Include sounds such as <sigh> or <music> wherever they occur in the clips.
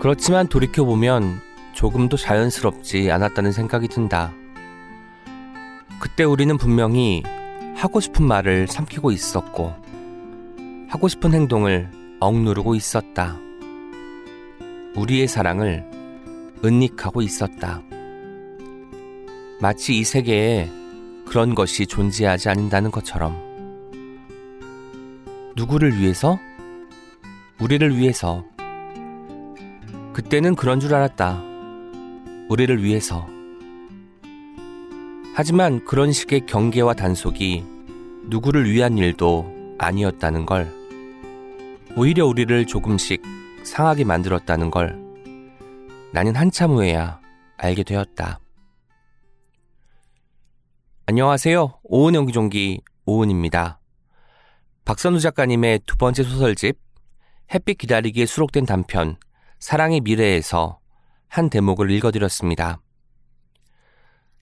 그렇지만 돌이켜보면 조금도 자연스럽지 않았다는 생각이 든다. 그때 우리는 분명히 하고 싶은 말을 삼키고 있었고, 하고 싶은 행동을 억누르고 있었다. 우리의 사랑을 은닉하고 있었다. 마치 이 세계에 그런 것이 존재하지 않는다는 것처럼. 누구를 위해서? 우리를 위해서. 그때는 그런 줄 알았다. 우리를 위해서. 하지만 그런 식의 경계와 단속이 누구를 위한 일도 아니었다는 걸. 오히려 우리를 조금씩 상하게 만들었다는 걸 나는 한참 후에야 알게 되었다. 안녕하세요. 오은 연기종기 오은입니다. 박선우 작가님의 두 번째 소설집 햇빛 기다리기에 수록된 단편 사랑의 미래에서 한 대목을 읽어드렸습니다.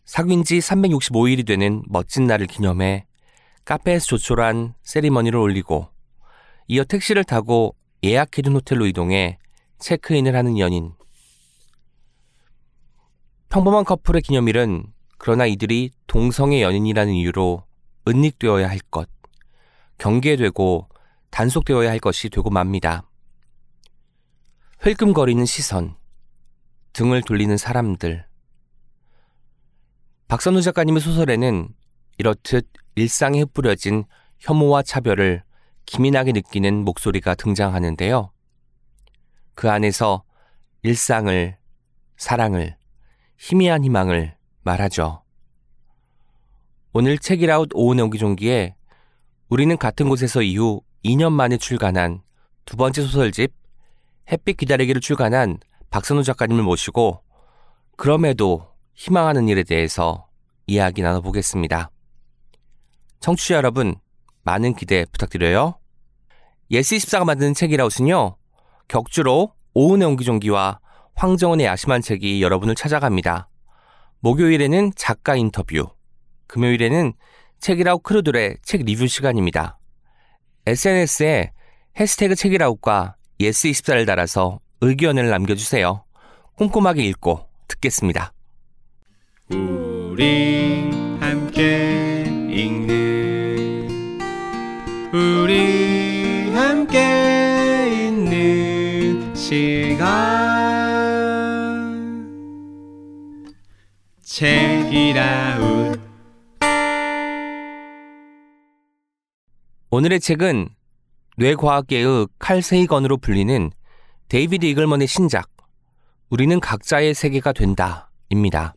사귄 지 365일이 되는 멋진 날을 기념해 카페에서 조촐한 세리머니를 올리고 이어 택시를 타고 예약해둔 호텔로 이동해 체크인을 하는 연인. 평범한 커플의 기념일은 그러나 이들이 동성애 연인이라는 이유로 은닉되어야 할 것, 경계되고 단속되어야 할 것이 되고 맙니다. 흘끔거리는 시선, 등을 돌리는 사람들. 박선우 작가님의 소설에는 이렇듯 일상에 흩뿌려진 혐오와 차별을 기민하게 느끼는 목소리가 등장하는데요. 그 안에서 일상을, 사랑을, 희미한 희망을 말하죠. 오늘 책이라웃 오은의 옹기종기에 우리는 같은 곳에서 이후 2년 만에 출간한 두 번째 소설집 햇빛 기다리기를 출간한 박선우 작가님을 모시고 그럼에도 희망하는 일에 대해서 이야기 나눠보겠습니다. 청취자 여러분, 많은 기대 부탁드려요. 예스24가 만드는 책읽아웃은요, 격주로 오은의 옹기종기와 황정은의 야심한 책이 여러분을 찾아갑니다. 목요일에는 작가 인터뷰, 금요일에는 책읽아웃 크루들의 책 리뷰 시간입니다. SNS에 해시태그 책읽아웃과 예스24를 달아서 의견을 남겨주세요. 꼼꼼하게 읽고 듣겠습니다. 우리 함께 읽는 우리 함께 있는 시간 책이라웃 오늘의 책은 뇌과학계의 칼 세이건으로 불리는 데이비드 이글먼의 신작 우리는 각자의 세계가 된다입니다.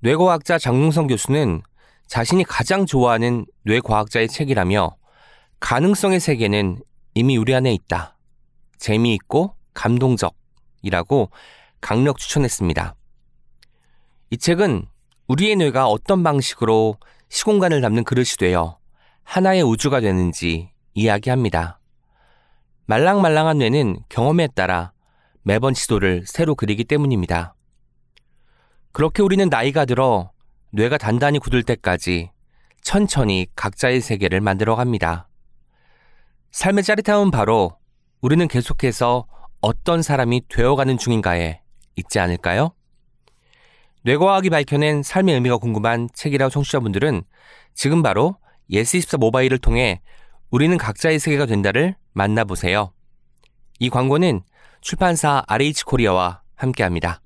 뇌과학자 장능성 교수는 자신이 가장 좋아하는 뇌과학자의 책이라며 가능성의 세계는 이미 우리 안에 있다. 재미있고 감동적이라고 강력 추천했습니다. 이 책은 우리의 뇌가 어떤 방식으로 시공간을 담는 그릇이 되어 하나의 우주가 되는지 이야기합니다. 말랑말랑한 뇌는 경험에 따라 매번 지도를 새로 그리기 때문입니다. 그렇게 우리는 나이가 들어 뇌가 단단히 굳을 때까지 천천히 각자의 세계를 만들어 갑니다. 삶의 짜릿함은 바로 우리는 계속해서 어떤 사람이 되어가는 중인가에 있지 않을까요? 뇌과학이 밝혀낸 삶의 의미가 궁금한 책읽아웃 청취자분들은 지금 바로 예스24 모바일을 통해 우리는 각자의 세계가 된다를 만나보세요. 이 광고는 출판사 RH 코리아와 함께합니다.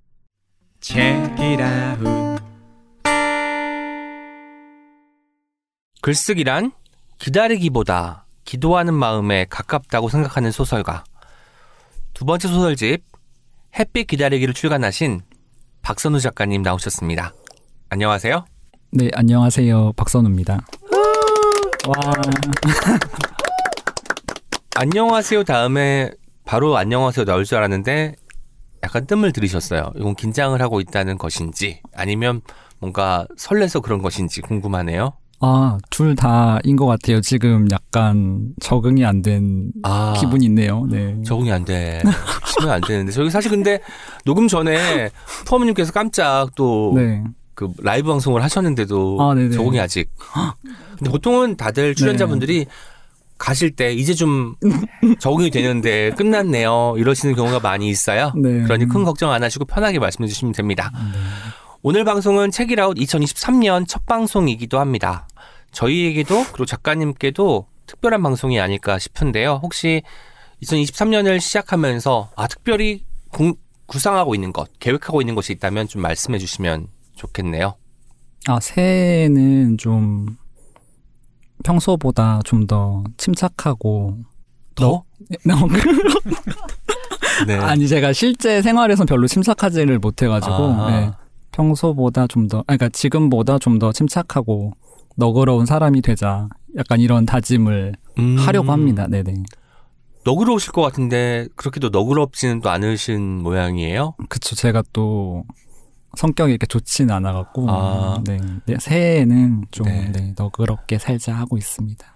글쓰기란 기다리기보다 기도하는 마음에 가깝다고 생각하는 소설가. 두 번째 소설집 햇빛 기다리기를 출간하신 박선우 작가님 나오셨습니다. 안녕하세요. 네, 안녕하세요. 박선우입니다. 와, <laughs> 안녕하세요 다음에 바로 안녕하세요 나올 줄 알았는데 약간 뜸을 들이셨어요. 이건 긴장을 하고 있다는 것인지 아니면 뭔가 설레서 그런 것인지 궁금하네요. 아, 둘 다인 것 같아요. 지금 약간 적응이 안된 아, 기분이 있네요. 네. 적응이 안 돼. 시면 안 되는데 저기 사실 근데 녹음 전에 푸어님께서 깜짝 또 네. 그 라이브 방송을 하셨는데도 아. 적응이 아직. <laughs> 근데 보통은 다들 출연자분들이 가실 때 이제 좀 <laughs> 적응이 되는데 끝났네요. 이러시는 경우가 많이 있어요. 네. 그러니 큰 걱정 안 하시고 편하게 말씀해 주시면 됩니다. 네. 오늘 방송은 책이라웃 2023년 첫 방송이기도 합니다. 저희에게도 그리고 작가님께도 특별한 방송이 아닐까 싶은데요. 혹시 2023년을 시작하면서 아 특별히 구, 구상하고 있는 것, 계획하고 있는 것이 있다면 좀 말씀해 주시면 좋겠네요. 아, 새해에는 좀 평소보다 좀 더 침착하고 더? 너무 네. <laughs> 아니 제가 실제 생활에선 별로 침착하지를 못해가지고 아. 네. 평소보다 좀 더, 아니, 그러니까 지금보다 좀 더 침착하고 너그러운 사람이 되자 약간 이런 다짐을 음, 하려고 합니다. 네네. 너그러우실 것 같은데 그렇게도 너그럽지는 또 않으신 모양이에요. 그쵸. 제가 또 성격이 이렇게 좋지는 않아갖고 아. 네. 네, 새해에는 좀 네. 네, 너그럽게 살자 하고 있습니다.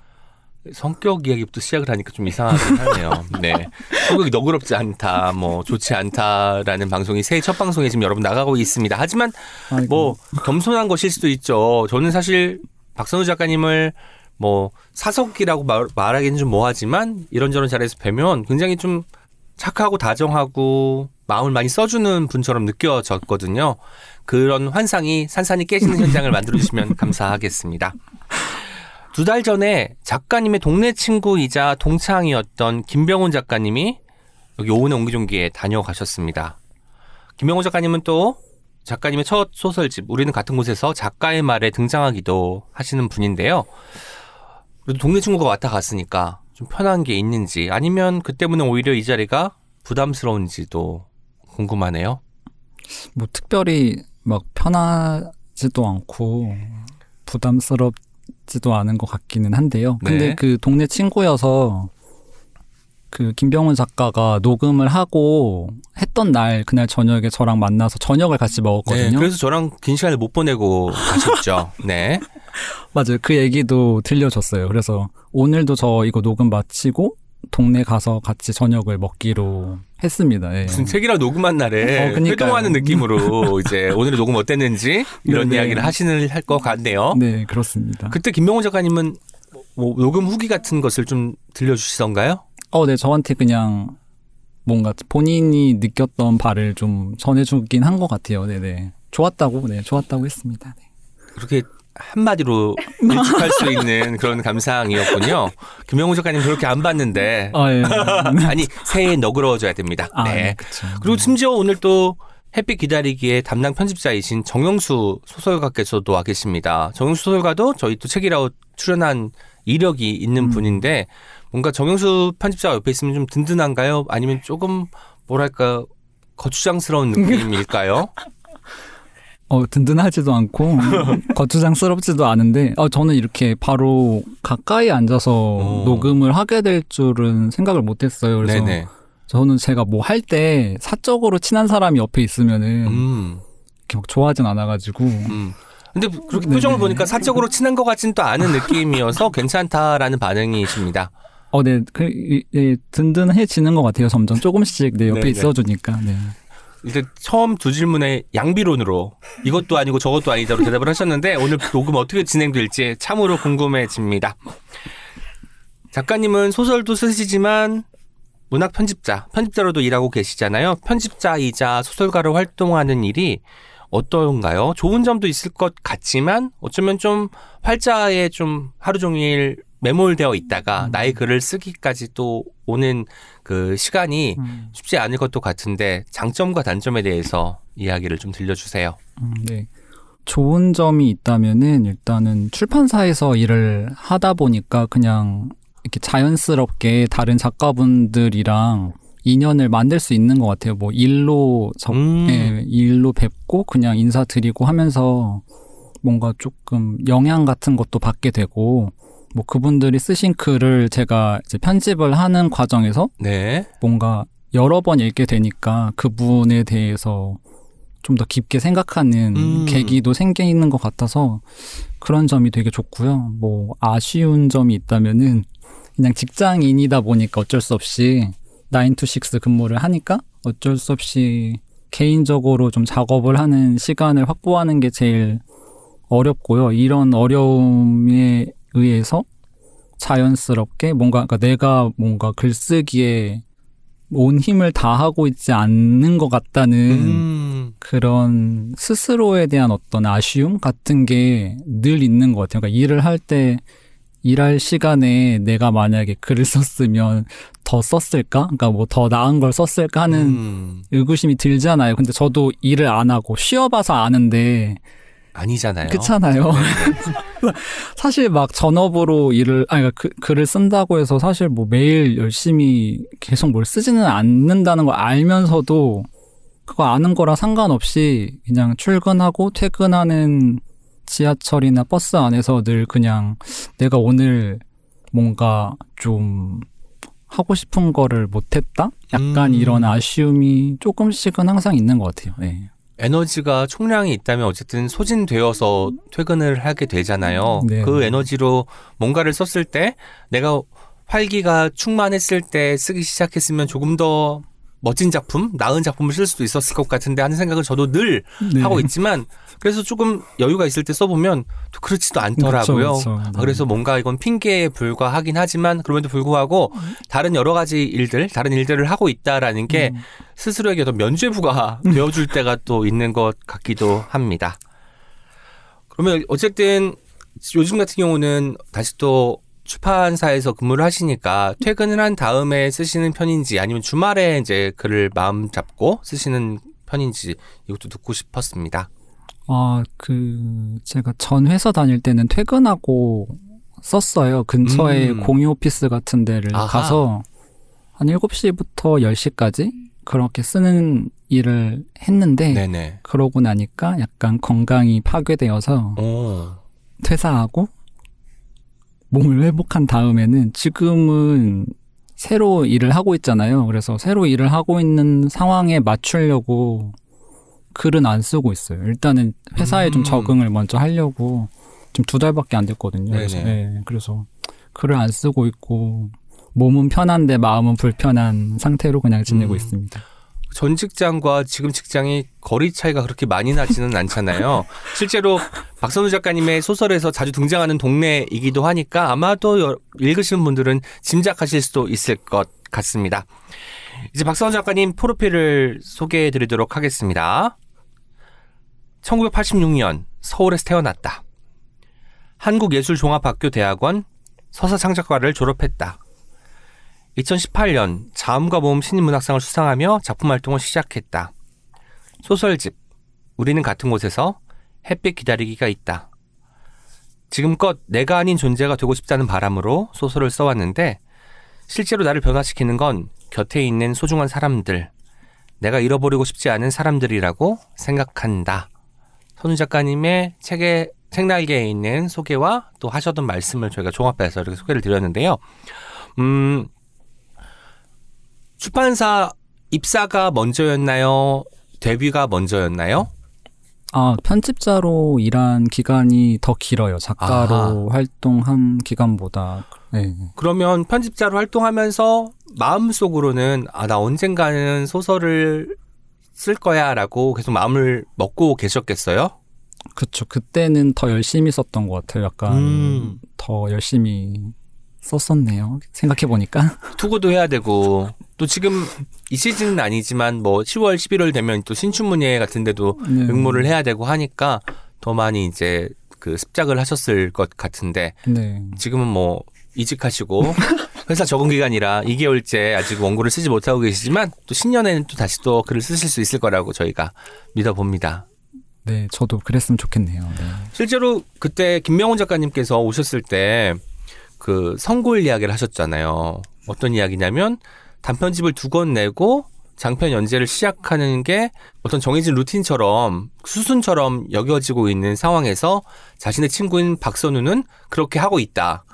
성격 이야기부터 시작을 하니까 좀 이상하긴 하네요. <laughs> 네. 성격이 너그럽지 않다, 뭐, 좋지 않다라는 방송이 새해 첫 방송에 지금 여러분 나가고 있습니다. 하지만 아이고. 뭐, 겸손한 것일 수도 있죠. 저는 사실 박선우 작가님을 뭐, 사석이라고 말, 말하기는 좀 뭐하지만 이런저런 자리에서 뵈면 굉장히 좀 착하고 다정하고 마음을 많이 써주는 분처럼 느껴졌거든요. 그런 환상이 산산이 깨지는 현장을 <laughs> 만들어주시면 감사하겠습니다. 두 달 전에 작가님의 동네 친구이자 동창이었던 김병훈 작가님이 여기 오은의 옹기종기에 다녀가셨습니다. 김병훈 작가님은 또 작가님의 첫 소설집 우리는 같은 곳에서 작가의 말에 등장하기도 하시는 분인데요. 그래도 동네 친구가 왔다 갔으니까 좀 편한 게 있는지 아니면 그 때문에 오히려 이 자리가 부담스러운지도 궁금하네요. 뭐 특별히 막 편하지도 않고 부담스럽지도 않은 것 같기는 한데요. 근데 네. 그 동네 친구여서 그 김병훈 작가가 녹음을 하고 했던 날 그날 저녁에 저랑 만나서 저녁을 같이 네, 먹었거든요. 그래서 저랑 긴 시간을 못 보내고 가셨죠. <laughs> 네. <laughs> 맞아요. 그 얘기도 들려줬어요. 그래서 오늘도 저 이거 녹음 마치고 동네 가서 같이 저녁을 먹기로 했습니다. 예. 무슨 책이라 녹음한 날에 어. 회동하는 느낌으로 <laughs> 이제 오늘 녹음 어땠는지 이런 네네. 이야기를 하시는 할 것 같네요. 네, 그렇습니다. 그때 김명호 작가님은 뭐 녹음 후기 같은 것을 좀 들려주시던가요? 어, 네, 저한테 그냥 뭔가 본인이 느꼈던 바를 좀 전해주긴 한 것 같아요. 네네. 좋았다고, 네, 좋았다고 했습니다. 네. 그렇게 한마디로 일축할 수 있는 그런 감상이었군요. 김명호 작가님 그렇게 안 봤는데 아, 예. <laughs> 아니 새해 너그러워져야 됩니다. 아, 네, 네. 그쵸. 그리고 심지어 오늘 또 햇빛 기다리기에 담당 편집자이신 정영수 소설가께서도 와 계십니다. 정영수 소설가도 저희 또 책이라고 출연한 이력이 있는 음. 분인데 뭔가 정영수 편집자가 옆에 있으면 좀 든든한가요? 아니면 조금 뭐랄까 거추장스러운 느낌일까요? <laughs> 어, 든든하지도 않고, <laughs> 거추장스럽지도 않은데, 어, 저는 이렇게 바로 가까이 앉아서 오. 녹음을 하게 될 줄은 생각을 못 했어요. 그래서 네네. 저는 제가 뭐 할 때 사적으로 친한 사람이 옆에 있으면은 음, 이렇게 막 좋아하진 않아가지고, 음. 근데 그렇게 네네. 표정을 보니까 사적으로 친한 것 같진 또 않은 느낌이어서 <laughs> 괜찮다라는 반응이십니다. 어, 네, 그, 이- 예, 든든해지는 것 같아요. 점점 조금씩 내 옆에 네네. 있어주니까. 네. 일단 처음 두 질문에 양비론으로 이것도 아니고 저것도 아니다로 대답을 하셨는데 오늘 녹음 어떻게 진행될지 참으로 궁금해집니다. 작가님은 소설도 쓰시지만 문학 편집자, 편집자로도 일하고 계시잖아요. 편집자이자 소설가로 활동하는 일이 어떤가요? 좋은 점도 있을 것 같지만 어쩌면 좀 활자에 좀 하루 종일 매몰되어 있다가 나의 글을 쓰기까지 또 오는 그 시간이 음, 쉽지 않을 것도 같은데 장점과 단점에 대해서 이야기를 좀 들려주세요. 음, 네. 좋은 점이 있다면은 일단은 출판사에서 일을 하다 보니까 그냥 이렇게 자연스럽게 다른 작가분들이랑 인연을 만들 수 있는 것 같아요. 뭐 일로 적, 음. 예, 일로 뵙고 그냥 인사드리고 하면서 뭔가 조금 영향 같은 것도 받게 되고 뭐 그분들이 쓰신 글을 제가 이제 편집을 하는 과정에서 네. 뭔가 여러 번 읽게 되니까 그분에 대해서 좀 더 깊게 생각하는 음. 계기도 생기는 것 같아서 그런 점이 되게 좋고요. 뭐 아쉬운 점이 있다면은 그냥 직장인이다 보니까 어쩔 수 없이 9to6 근무를 하니까 어쩔 수 없이 개인적으로 좀 작업을 하는 시간을 확보하는 게 제일 어렵고요. 이런 어려움에 의해서 자연스럽게 뭔가 그러니까 내가 뭔가 글쓰기에 온 힘을 다하고 있지 않는 것 같다는 음. 그런 스스로에 대한 어떤 아쉬움 같은 게 늘 있는 것 같아요. 그러니까 일을 할 때 일할 시간에 내가 만약에 글을 <laughs> 썼으면 더 썼을까? 그러니까 뭐 더 나은 걸 썼을까 하는 음. 의구심이 들잖아요. 근데 저도 일을 안 하고 쉬어봐서 아는데 아니잖아요. 그렇잖아요. <laughs> <laughs> 사실 막 전업으로 일을 아니 그러니까 그, 글을 쓴다고 해서 사실 뭐 매일 열심히 계속 뭘 쓰지는 않는다는 걸 알면서도 그거 아는 거랑 상관없이 그냥 출근하고 퇴근하는 지하철이나 버스 안에서 늘 그냥 내가 오늘 뭔가 좀 하고 싶은 거를 못했다? 약간 음. 이런 아쉬움이 조금씩은 항상 있는 것 같아요. 네. 에너지가 총량이 있다면 어쨌든 소진되어서 퇴근을 하게 되잖아요. 네. 그 에너지로 뭔가를 썼을 때 내가 활기가 충만했을 때 쓰기 시작했으면 조금 더 멋진 작품, 나은 작품을 쓸 수도 있었을 것 같은데 하는 생각을 저도 늘 네. 하고 있지만 그래서 조금 여유가 있을 때 써보면 또 그렇지도 않더라고요. 그쵸, 그쵸. 네. 아, 그래서 뭔가 이건 핑계에 불과하긴 하지만 그럼에도 불구하고 다른 여러 가지 일들, 다른 일들을 하고 있다라는 게 음. 스스로에게 더 면죄부가 <laughs> 되어줄 때가 또 있는 것 같기도 합니다. 그러면 어쨌든 요즘 같은 경우는 다시 또 출판사에서 근무를 하시니까 퇴근을 한 다음에 쓰시는 편인지 아니면 주말에 이제 글을 마음 잡고 쓰시는 편인지 이것도 듣고 싶었습니다. 아, 그, 제가 전 회사 다닐 때는 퇴근하고 썼어요. 근처에 음. 공유 오피스 같은 데를 아하. 가서 한 7시부터 10시까지 그렇게 쓰는 일을 했는데, 네네. 그러고 나니까 약간 건강이 파괴되어서 오. 퇴사하고 몸을 회복한 다음에는 지금은 새로 일을 하고 있잖아요. 그래서 새로 일을 하고 있는 상황에 맞추려고 글은 안 쓰고 있어요. 일단은 회사에 좀 음. 적응을 먼저 하려고 지금 두 달밖에 안 됐거든요. 그래서. 네, 그래서 글을 안 쓰고 있고 몸은 편한데 마음은 불편한 상태로 그냥 지내고 음. 있습니다. 전 직장과 지금 직장이 거리 차이가 그렇게 많이 나지는 않잖아요. 실제로 박선우 작가님의 소설에서 자주 등장하는 동네이기도 하니까 아마도 여- 읽으시는 분들은 짐작하실 수도 있을 것 같습니다. 이제 박선우 작가님 프로필을 소개해 드리도록 하겠습니다. 1986년 서울에서 태어났다. 한국예술종합학교 대학원 서사창작과를 졸업했다. 2018년 자음과 모음 신인문학상을 수상하며 작품 활동을 시작했다. 소설집 우리는 같은 곳에서 햇빛 기다리기가 있다. 지금껏 내가 아닌 존재가 되고 싶다는 바람으로 소설을 써왔는데 실제로 나를 변화시키는 건 곁에 있는 소중한 사람들, 내가 잃어버리고 싶지 않은 사람들이라고 생각한다. 선우 작가님의 책의 책날개에 있는 소개와 또 하셨던 말씀을 저희가 종합해서 이렇게 소개를 드렸는데요. 음, 출판사 입사가 먼저였나요? 데뷔가 먼저였나요? 아, 편집자로 일한 기간이 더 길어요. 작가로 활동한 기간보다. 네. 그러면 편집자로 활동하면서 마음속으로는 아, 나 언젠가는 소설을 쓸 거야 라고 계속 마음을 먹고 계셨겠어요? 그쵸. 그때는 더 열심히 썼던 것 같아요. 약간 음. 더 열심히 썼었네요. 생각해 보니까. <laughs> 투고도 해야 되고 또 지금 이 시즌은 아니지만 뭐 10월, 11월 되면 또 신춘문예 같은 데도 네. 응모를 해야 되고 하니까 더 많이 이제 그 습작을 하셨을 것 같은데 네. 지금은 뭐 이직하시고 <laughs> 회사 적응 기간이라 2개월째 아직 원고를 쓰지 못하고 계시지만 또 신년에는 또 다시 또 글을 쓰실 수 있을 거라고 저희가 믿어봅니다. 네, 저도 그랬으면 좋겠네요. 네. 실제로 그때 김명훈 작가님께서 오셨을 때 그 성골 이야기를 하셨잖아요. 어떤 이야기냐면 단편집을 두 권 내고 장편 연재를 시작하는 게 어떤 정해진 루틴처럼 수순처럼 여겨지고 있는 상황에서 자신의 친구인 박선우는 그렇게 하고 있다.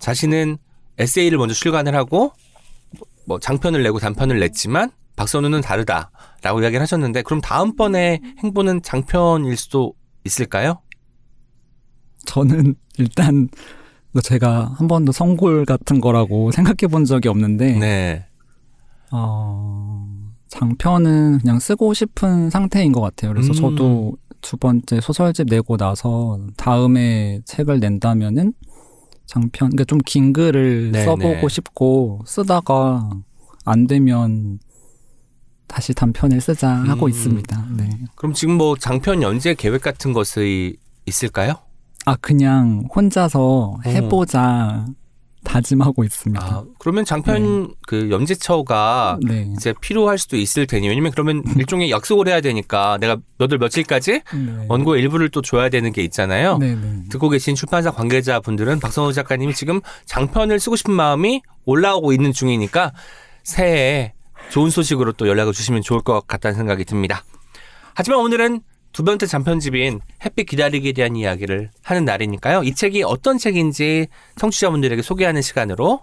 자신은 에세이를 먼저 출간을 하고 뭐 장편을 내고 단편을 냈지만 박선우는 다르다라고 이야기를 하셨는데 그럼 다음번에 행보는 장편일 수도 있을까요? 저는 일단 제가 한 번도 성골 같은 거라고 생각해 본 적이 없는데, 네. 어, 장편은 그냥 쓰고 싶은 상태인 것 같아요. 그래서 음. 저도 두 번째 소설집 내고 나서 다음에 책을 낸다면은 장편, 그러니까 좀 긴 글을 네, 써보고 네. 싶고 쓰다가 안 되면 다시 단편을 쓰자 하고 음. 있습니다. 네. 그럼 지금 뭐 장편 연재 계획 같은 것이 있을까요? 아 그냥 혼자서 어. 해보자 다짐하고 있습니다. 아, 그러면 장편 그 연재처가 네. 이제 필요할 수도 있을 테니 왜냐면 그러면 <laughs> 일종의 약속을 해야 되니까 내가 몇월 며칠까지 네. 원고의 일부를 또 줘야 되는 게 있잖아요. 네, 네. 듣고 계신 출판사 관계자분들은 박성호 작가님이 지금 장편을 쓰고 싶은 마음이 올라오고 있는 중이니까 새해에 좋은 소식으로 또 연락을 주시면 좋을 것 같다는 생각이 듭니다. 하지만 오늘은 두 번째 장편집인 햇빛 기다리기에 대한 이야기를 하는 날이니까요. 이 책이 어떤 책인지 청취자분들에게 소개하는 시간으로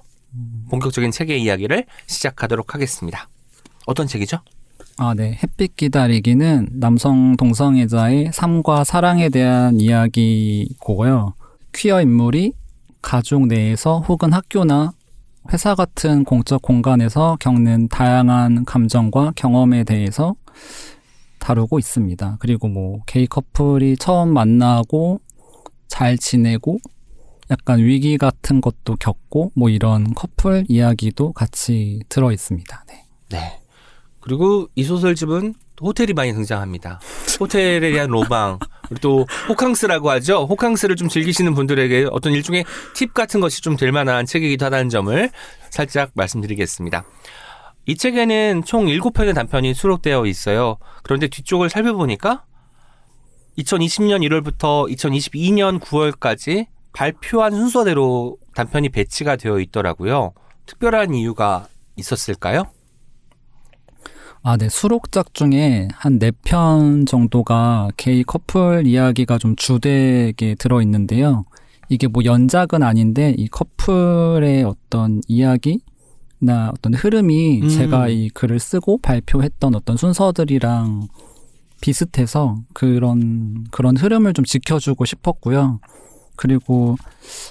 본격적인 책의 이야기를 시작하도록 하겠습니다. 어떤 책이죠? 아, 네. 햇빛 기다리기는 남성 동성애자의 삶과 사랑에 대한 이야기고요. 퀴어 인물이 가족 내에서 혹은 학교나 회사 같은 공적 공간에서 겪는 다양한 감정과 경험에 대해서 다루고 있습니다. 그리고 뭐 게이 커플이 처음 만나고 잘 지내고 약간 위기 같은 것도 겪고 뭐 이런 커플 이야기도 같이 들어 있습니다. 네. 네. 그리고 이 소설집은 호텔이 많이 등장합니다. 호텔에 대한 로망, 그리고 또 호캉스라고 하죠. 호캉스를 좀 즐기시는 분들에게 어떤 일종의 팁 같은 것이 좀 될 만한 책이기도 하다는 점을 살짝 말씀드리겠습니다. 이 책에는 총 7편의 단편이 수록되어 있어요. 그런데 뒤쪽을 살펴보니까 2020년 1월부터 2022년 9월까지 발표한 순서대로 단편이 배치가 되어 있더라고요. 특별한 이유가 있었을까요? 아, 네. 수록작 중에 한 네 편 정도가 게이 커플 이야기가 좀 주되게 들어있는데요. 이게 뭐 연작은 아닌데 이 커플의 어떤 이야기 나 어떤 흐름이 음. 제가 이 글을 쓰고 발표했던 어떤 순서들이랑 비슷해서 그런, 그런 흐름을 좀 지켜주고 싶었고요. 그리고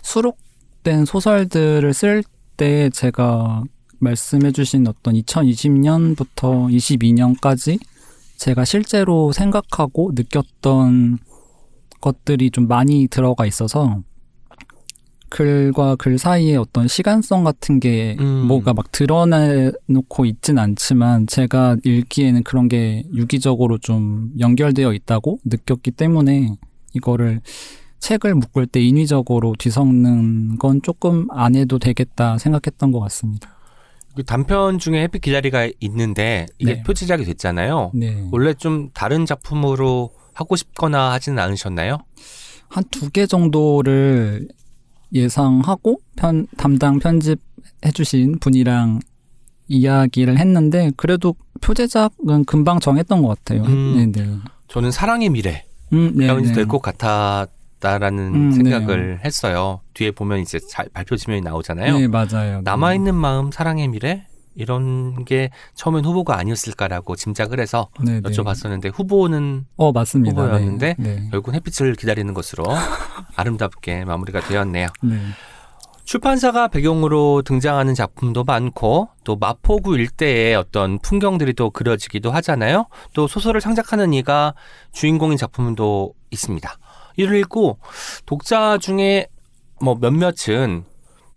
수록된 소설들을 쓸 때 제가 말씀해주신 어떤 2020년부터 22년까지 제가 실제로 생각하고 느꼈던 것들이 좀 많이 들어가 있어서 글과 글 사이에 어떤 시간성 같은 게 음. 뭐가 막 드러내놓고 있진 않지만 제가 읽기에는 그런 게 유기적으로 좀 연결되어 있다고 느꼈기 때문에 이거를 책을 묶을 때 인위적으로 뒤섞는 건 조금 안 해도 되겠다 생각했던 것 같습니다. 그 단편 중에 햇빛 기다리가 있는데 이게 네. 표지작이 됐잖아요. 네. 원래 좀 다른 작품으로 하고 싶거나 하지는 않으셨나요? 한 두 개 정도를 예상하고 편, 담당 편집해주신 분이랑 이야기를 했는데 그래도 표제작은 금방 정했던 것 같아요. 음. 네네. 저는 사랑의 미래 음, 네, 가 왠지 네. 될것 같았다라는 음, 생각을 했어요. 뒤에 보면 이제 자- 발표 지면이 나오잖아요. 네, 맞아요. 남아 있는 마음, 사랑의 미래 이런 게 처음엔 후보가 아니었을까라고 짐작을 해서 네, 네. 여쭤봤었는데 후보는 어, 맞습니다. 후보였는데 네. 네. 결국은 햇빛을 기다리는 것으로 <laughs> 아름답게 마무리가 되었네요. 네. 출판사가 배경으로 등장하는 작품도 많고 또 마포구 일대의 어떤 풍경들이 또 그려지기도 하잖아요. 또 소설을 창작하는 이가 주인공인 작품도 있습니다. 이를 읽고 독자 중에 뭐 몇몇은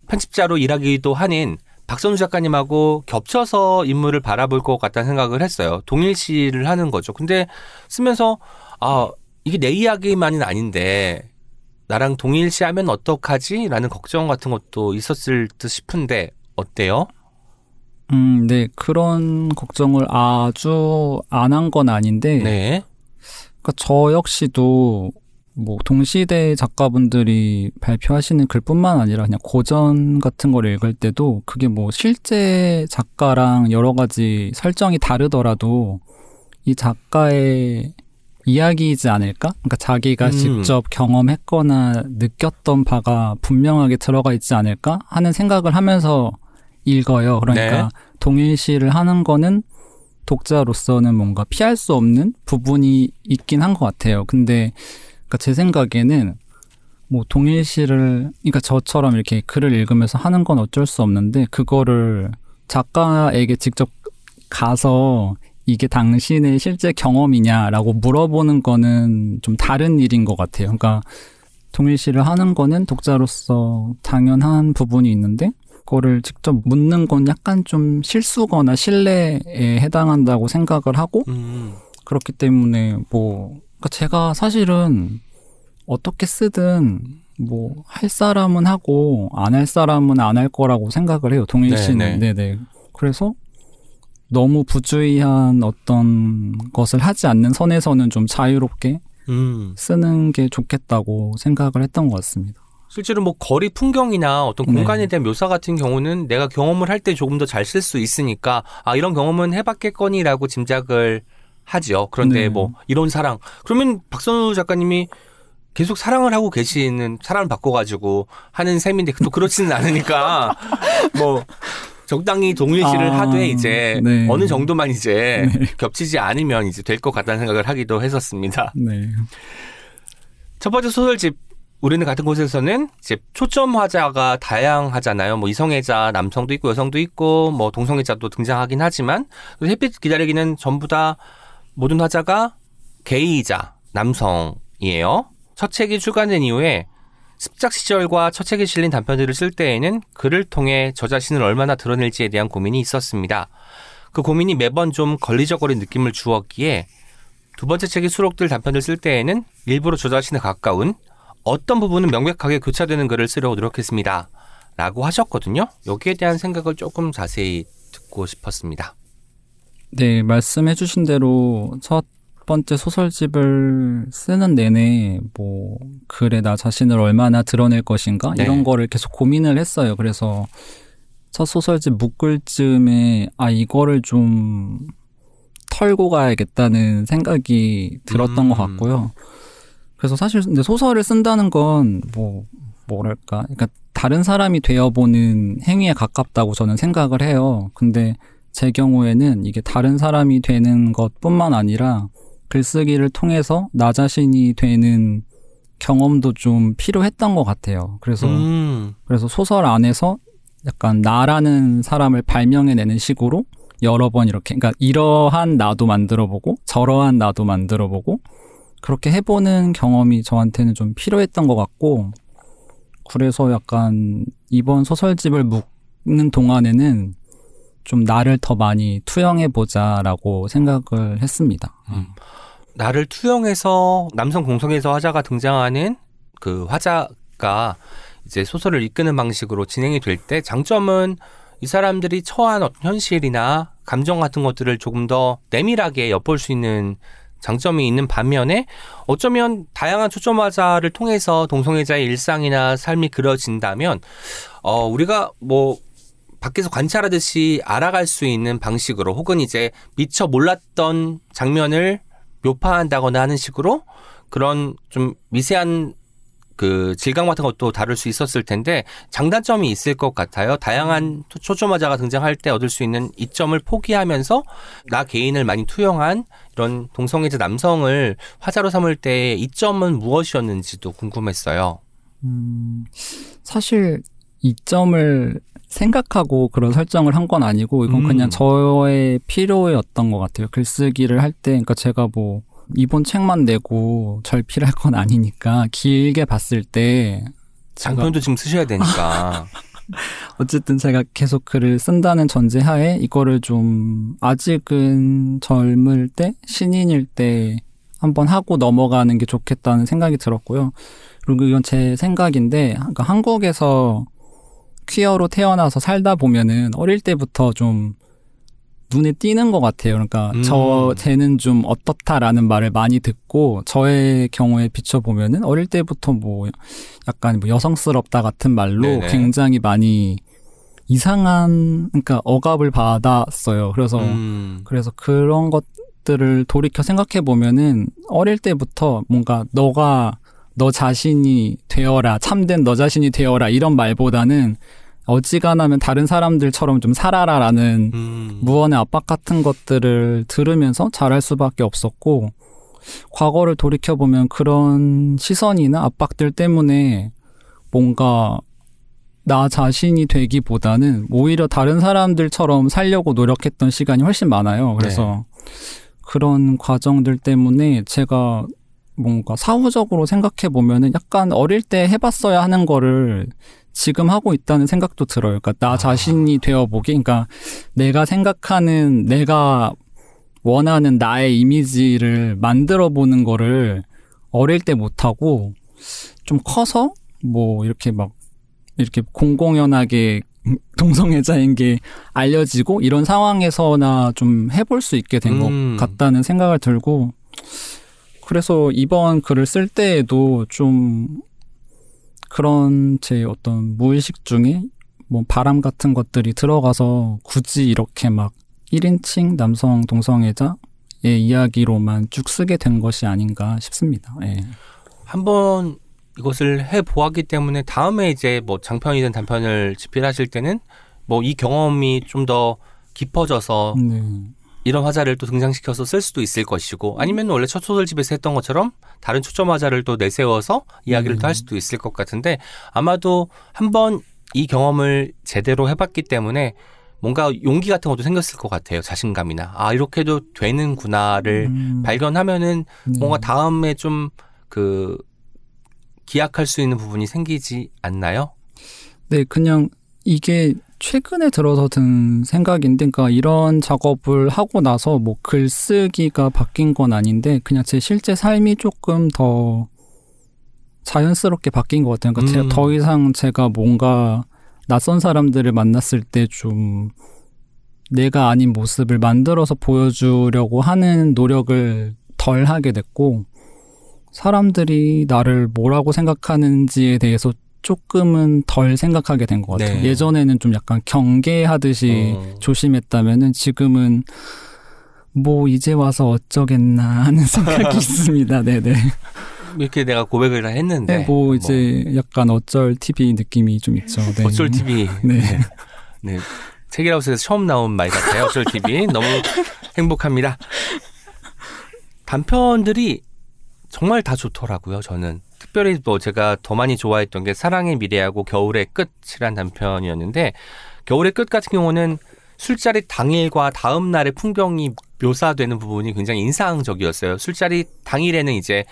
편집자로 일하기도 하는 박선우 작가님하고 겹쳐서 인물을 바라볼 것 같다는 생각을 했어요. 동일시를 하는 거죠. 근데 쓰면서 아 이게 내 이야기만은 아닌데 나랑 동일시하면 어떡하지? 라는 걱정 같은 것도 있었을 듯 싶은데 어때요? 음, 네. 그런 걱정을 아주 안 한 건 아닌데 네. 그러니까 저 역시도 뭐 동시대 작가분들이 발표하시는 글뿐만 아니라 그냥 고전 같은 걸 읽을 때도 그게 뭐 실제 작가랑 여러 가지 설정이 다르더라도 이 작가의 이야기이지 않을까? 그러니까 자기가 음. 직접 경험했거나 느꼈던 바가 분명하게 들어가 있지 않을까 하는 생각을 하면서 읽어요. 그러니까 네. 동일시를 하는 거는 독자로서는 뭔가 피할 수 없는 부분이 있긴 한 것 같아요. 근데 그러니까 제 생각에는 뭐 동일시를 그러니까 저처럼 이렇게 글을 읽으면서 하는 건 어쩔 수 없는데 그거를 작가에게 직접 가서 이게 당신의 실제 경험이냐라고 물어보는 거는 좀 다른 일인 것 같아요. 그러니까 동일시를 하는 거는 독자로서 당연한 부분이 있는데 그거를 직접 묻는 건 약간 좀 실수거나 신뢰에 해당한다고 생각을 하고 음. 그렇기 때문에 뭐 그러니까 제가 사실은 어떻게 쓰든 뭐 할 사람은 하고 안 할 사람은 안 할 거라고 생각을 해요. 동일시는 네, 네네. 그래서 너무 부주의한 어떤 것을 하지 않는 선에서는 좀 자유롭게 음. 쓰는 게 좋겠다고 생각을 했던 것 같습니다. 실제로 뭐 거리 풍경이나 어떤 네. 공간에 대한 묘사 같은 경우는 내가 경험을 할 때 조금 더 잘 쓸 수 있으니까 아 이런 경험은 해봤겠거니라고 짐작을 하지요. 그런데 네. 뭐 이런 사랑 그러면 박선우 작가님이 계속 사랑을 하고 계시는 사랑을 바꿔가지고 하는 셈인데 또 그렇지는 않으니까 <laughs> 뭐 적당히 동일시를 아, 하되 이제 네. 어느 정도만 이제 네. 겹치지 않으면 이제 될 것 같다는 생각을 하기도 했었습니다. 네. 첫 번째 소설집 우리는 같은 곳에서는 이제 초점 화자가 다양하잖아요. 뭐 이성애자 남성도 있고 여성도 있고 뭐 동성애자도 등장하긴 하지만 햇빛 기다리기는 전부 다 모든 화자가 게이이자 남성이에요. 첫 책이 출간된 이후에 습작 시절과 첫 책에 실린 단편들을 쓸 때에는 글을 통해 저 자신을 얼마나 드러낼지에 대한 고민이 있었습니다. 그 고민이 매번 좀 걸리적거린 느낌을 주었기에 두 번째 책이 수록될 단편을 쓸 때에는 일부러 저 자신에 가까운 어떤 부분은 명백하게 교차되는 글을 쓰려고 노력했습니다. 라고 하셨거든요. 여기에 대한 생각을 조금 자세히 듣고 싶었습니다. 네, 말씀해주신 대로 첫 번째 소설집을 쓰는 내내 뭐 글에 나 자신을 얼마나 드러낼 것인가 네. 이런 거를 계속 고민을 했어요. 그래서 첫 소설집 묶을 즈음에 아 이거를 좀 털고 가야겠다는 생각이 들었던 음. 것 같고요. 그래서 사실 근데 소설을 쓴다는 건 뭐 뭐랄까, 그러니까 다른 사람이 되어보는 행위에 가깝다고 저는 생각을 해요. 근데 제 경우에는 이게 다른 사람이 되는 것 뿐만 아니라 글쓰기를 통해서 나 자신이 되는 경험도 좀 필요했던 것 같아요. 그래서 음, 그래서 소설 안에서 약간 나라는 사람을 발명해내는 식으로 여러 번 이렇게, 그러니까 이러한 나도 만들어보고 저러한 나도 만들어보고 그렇게 해보는 경험이 저한테는 좀 필요했던 것 같고 그래서 약간 이번 소설집을 묶는 동안에는 좀 나를 더 많이 투영해 보자라고 생각을 했습니다. 나를 투영해서 남성 공성에서 화자가 등장하는 그 화자가 이제 소설을 이끄는 방식으로 진행이 될 때 장점은 이 사람들이 처한 어떤 현실이나 감정 같은 것들을 조금 더 내밀하게 엿볼 수 있는 장점이 있는 반면에 어쩌면 다양한 초점 화자를 통해서 동성애자의 일상이나 삶이 그려진다면 어 우리가 뭐 밖에서 관찰하듯이 알아갈 수 있는 방식으로 혹은 이제 미처 몰랐던 장면을 묘파한다거나 하는 식으로 그런 좀 미세한 그 질감 같은 것도 다룰 수 있었을 텐데 장단점이 있을 것 같아요. 다양한 초- 초점 화자가 등장할 때 얻을 수 있는 이점을 포기하면서 나 개인을 많이 투영한 이런 동성애자 남성을 화자로 삼을 때 이점은 무엇이었는지도 궁금했어요. 음, 사실 이점을 생각하고 그런 설정을 한 건 아니고 이건 음. 그냥 저의 필요였던 것 같아요. 글쓰기를 할 때, 그러니까 제가 뭐 이번 책만 내고 절필할 건 아니니까 길게 봤을 때 장편도 지금 쓰셔야 되니까. <laughs> 어쨌든 제가 계속 글을 쓴다는 전제하에 이거를 좀 아직은 젊을 때 신인일 때 한번 하고 넘어가는 게 좋겠다는 생각이 들었고요. 그리고 이건 제 생각인데 그러니까 한국에서 퀴어로 태어나서 살다 보면은 어릴 때부터 좀 눈에 띄는 것 같아요. 그러니까 음. 저 쟤는 좀 어떻다라는 말을 많이 듣고 저의 경우에 비춰 보면은 어릴 때부터 뭐 약간 뭐 여성스럽다 같은 말로 네네. 굉장히 많이 이상한 그러니까 억압을 받았어요. 그래서 음. 그래서 그런 것들을 돌이켜 생각해 보면은 어릴 때부터 뭔가 너가 너 자신이 되어라 참된 너 자신이 되어라 이런 말보다는 어지간하면 다른 사람들처럼 좀 살아라라는 음. 무언의 압박 같은 것들을 들으면서 잘할 수밖에 없었고 과거를 돌이켜 보면 그런 시선이나 압박들 때문에 뭔가 나 자신이 되기보다는 오히려 다른 사람들처럼 살려고 노력했던 시간이 훨씬 많아요. 그래서 그런 과정들 때문에 제가 뭔가 사후적으로 생각해 보면은 약간 어릴 때 해봤어야 하는 거를 지금 하고 있다는 생각도 들어요. 그러니까 나 아. 자신이 되어 보기, 그러니까 내가 생각하는 내가 원하는 나의 이미지를 만들어 보는 거를 어릴 때 못하고 좀 커서 뭐 이렇게 막 이렇게 공공연하게 <laughs> 동성애자인 게 알려지고 이런 상황에서나 좀 해볼 수 있게 된것 음. 같다는 생각을 들고 그래서 이번 글을 쓸 때에도 좀 그런 제 어떤 무의식 중에 뭐 바람 같은 것들이 들어가서 굳이 이렇게 막 1인칭 남성 동성애자의 이야기로만 쭉 쓰게 된 것이 아닌가 싶습니다. 예. 한번 이것을 해 보았기 때문에 다음에 이제 뭐 장편이든 단편을 집필하실 때는 뭐 이 경험이 좀 더 깊어져서 네. 이런 화자를 또 등장시켜서 쓸 수도 있을 것이고 아니면 원래 첫 소설 집에서 했던 것처럼 다른 초점 화자를 또 내세워서 이야기를 음. 또할 수도 있을 것 같은데 아마도 한번 이 경험을 제대로 해봤기 때문에 뭔가 용기 같은 것도 생겼을 것 같아요 자신감이나 아 이렇게도 되는구나를 음, 발견하면은 네. 뭔가 다음에 좀 그 기약할 수 있는 부분이 생기지 않나요? 네, 그냥 이게 최근에 들어서 든 생각인데, 그러니까 이런 작업을 하고 나서 뭐 글쓰기가 바뀐 건 아닌데, 그냥 제 실제 삶이 조금 더 자연스럽게 바뀐 것 같아요. 그러니까 음. 제- 더 이상 제가 뭔가 낯선 사람들을 만났을 때 좀 내가 아닌 모습을 만들어서 보여주려고 하는 노력을 덜 하게 됐고, 사람들이 나를 뭐라고 생각하는지에 대해서 조금은 덜 생각하게 된 것 같아요. 네. 예전에는 좀 약간 경계하듯이 어. 조심했다면은 지금은 뭐 이제 와서 어쩌겠나 하는 <laughs> 생각이 <laughs> 있습니다. 네네. 이렇게 내가 고백을 다 했는데 네, 뭐 이제 약간 어쩔 TV 느낌이 좀 있죠. 네. 어쩔 TV 네. 네. 책이라우스에서 처음 나온 말 같아요. 어쩔 TV 너무 행복합니다. 단편들이 정말 다 좋더라고요. 저는 특별히 또 제가 더 많이 좋아했던 게 사랑의 미래하고 겨울의 끝이란 단편이었는데 겨울의 끝 같은 경우는 술자리 당일과 다음 날의 풍경이 묘사되는 부분이 굉장히 인상적이었어요. 술자리 당일에는 이제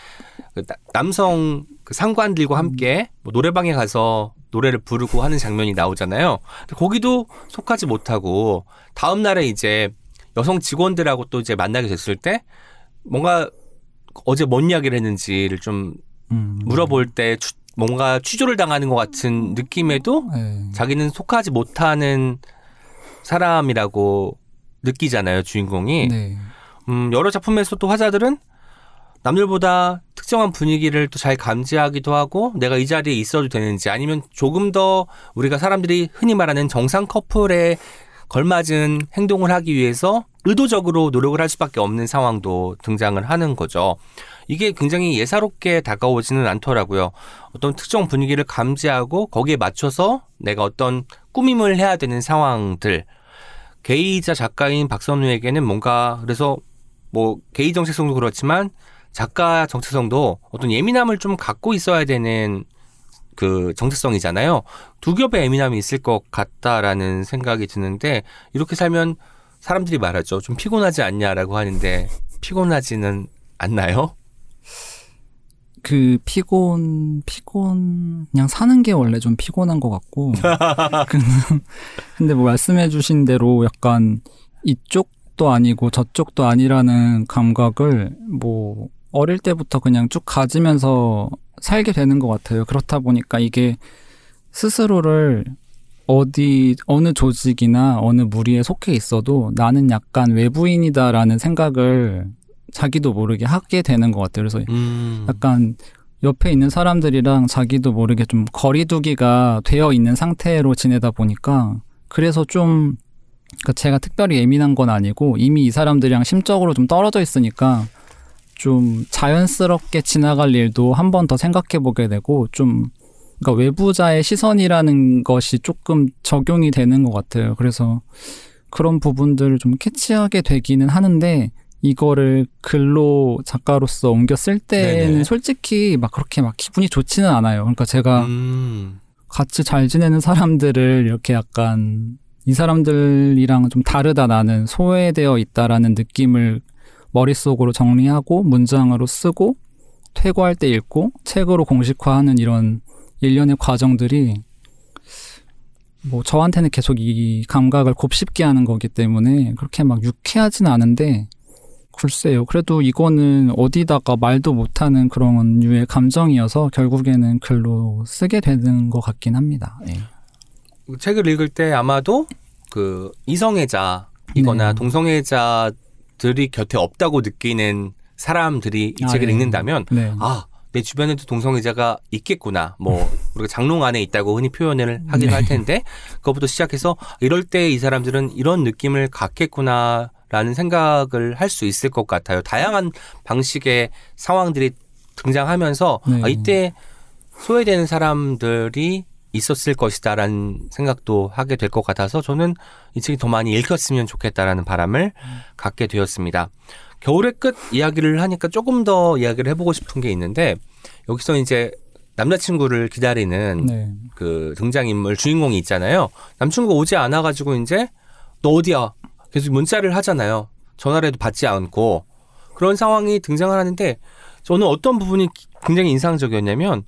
그 나- 남성 그 상관들과 함께 뭐 노래방에 가서 노래를 부르고 하는 장면이 나오잖아요. 거기도 속하지 못하고 다음 날에 이제 여성 직원들하고 또 이제 만나게 됐을 때 뭔가 어제 뭔 이야기를 했는지를 좀 음. 물어볼 때 추- 뭔가 취조를 당하는 것 같은 느낌에도 네. 자기는 속하지 못하는 사람이라고 느끼잖아요 주인공이. 네. 음, 여러 작품에서 또 화자들은 남들보다 특정한 분위기를 또 잘 감지하기도 하고 내가 이 자리에 있어도 되는지 아니면 조금 더 우리가 사람들이 흔히 말하는 정상 커플에 걸맞은 행동을 하기 위해서 의도적으로 노력을 할 수밖에 없는 상황도 등장을 하는 거죠. 이게 굉장히 예사롭게 다가오지는 않더라고요. 어떤 특정 분위기를 감지하고 거기에 맞춰서 내가 어떤 꾸밈을 해야 되는 상황들. 게이자 작가인 박선우에게는 뭔가 그래서 뭐 게이 정체성도 그렇지만 작가 정체성도 어떤 예민함을 좀 갖고 있어야 되는 그 정체성이잖아요. 두 겹의 예민함이 있을 것 같다라는 생각이 드는데 이렇게 살면 사람들이 말하죠. 좀 피곤하지 않냐라고 하는데 피곤하지는 않나요? 그 피곤 피곤 그냥 사는 게 원래 좀 피곤한 것 같고 <laughs> 그- 근데 뭐 말씀해주신 대로 약간 이쪽도 아니고 저쪽도 아니라는 감각을 뭐 어릴 때부터 그냥 쭉 가지면서 살게 되는 것 같아요. 그렇다 보니까 이게 스스로를 어디 어느 조직이나 어느 무리에 속해 있어도 나는 약간 외부인이다라는 생각을 자기도 모르게 하게 되는 것 같아요. 그래서 음. 약간 옆에 있는 사람들이랑 자기도 모르게 좀 거리두기가 되어 있는 상태로 지내다 보니까 그래서 좀 그러니까 제가 특별히 예민한 건 아니고 이미 이 사람들이랑 심적으로 좀 떨어져 있으니까 좀 자연스럽게 지나갈 일도 한 번 더 생각해 보게 되고 좀 그러니까 외부자의 시선이라는 것이 조금 적용이 되는 것 같아요. 그래서 그런 부분들을 좀 캐치하게 되기는 하는데 이거를 글로 작가로서 옮겼을 때는 네네. 솔직히 막 그렇게 막 기분이 좋지는 않아요. 그러니까 제가 음. 같이 잘 지내는 사람들을 이렇게 약간 이 사람들이랑 좀 다르다 나는 소외되어 있다라는 느낌을 머릿속으로 정리하고 문장으로 쓰고 퇴고할 때 읽고 책으로 공식화하는 이런 일련의 과정들이 뭐 저한테는 계속 이 감각을 곱씹게 하는 거기 때문에 그렇게 막 유쾌하진 않은데 글쎄요. 그래도 이거는 어디다가 말도 못하는 그런 류의 감정이어서 결국에는 글로 쓰게 되는 것 같긴 합니다. 예. 책을 읽을 때 아마도 그 이성애자이거나 네. 동성애자 들이 곁에 없다고 느끼는 사람들이 이 아, 책을 예. 읽는다면 네. 아, 내 주변에도 동성애자가 있겠구나. 뭐 우리가 장롱 안에 있다고 흔히 표현을 하기도 네. 할 텐데 그것부터 시작해서 이럴 때 이 사람들은 이런 느낌을 갖겠구나 라는 생각을 할 수 있을 것 같아요. 다양한 방식의 상황들이 등장하면서 네. 아, 이때 소외되는 사람들이 있었을 것이다라는 생각도 하게 될 것 같아서 저는 이 책이 더 많이 읽혔으면 좋겠다라는 바람을 갖게 되었습니다. 겨울의 끝 이야기를 하니까 조금 더 이야기를 해보고 싶은 게 있는데 여기서 이제 남자친구를 기다리는 네. 그 등장인물 주인공이 있잖아요. 남친구가 오지 않아가지고 이제 너 어디야? 계속 문자를 하잖아요. 전화를 해도 받지 않고 그런 상황이 등장을 하는데 저는 어떤 부분이 굉장히 인상적이었냐면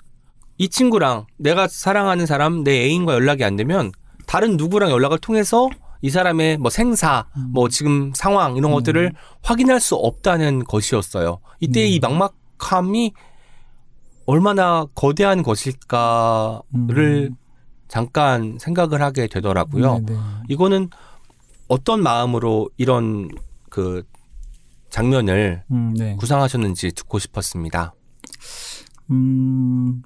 이 친구랑 내가 사랑하는 사람 내 애인과 연락이 안 되면 다른 누구랑 연락을 통해서 이 사람의 뭐 생사, 뭐 지금 상황 이런 것들을 확인할 수 없다는 것이었어요. 이때 이 막막함이 얼마나 거대한 것일까를 음. 잠깐 생각을 하게 되더라고요. 네, 네. 이거는 어떤 마음으로 이런 그 장면을 음, 네. 구상하셨는지 듣고 싶었습니다. 음,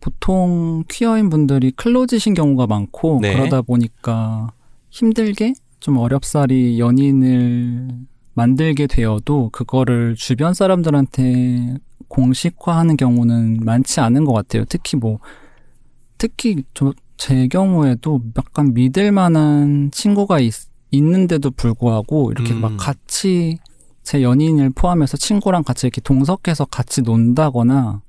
보통 퀴어인 분들이 클로즈신 경우가 많고 네. 그러다 보니까 힘들게 좀 어렵사리 연인을 만들게 되어도 그거를 주변 사람들한테 공식화하는 경우는 많지 않은 것 같아요. 특히 뭐 특히 저 제 경우에도 약간 믿을 만한 친구가 있, 있는데도 불구하고 이렇게 음. 막 같이 제 연인을 포함해서 친구랑 같이 이렇게 동석해서 같이 논다거나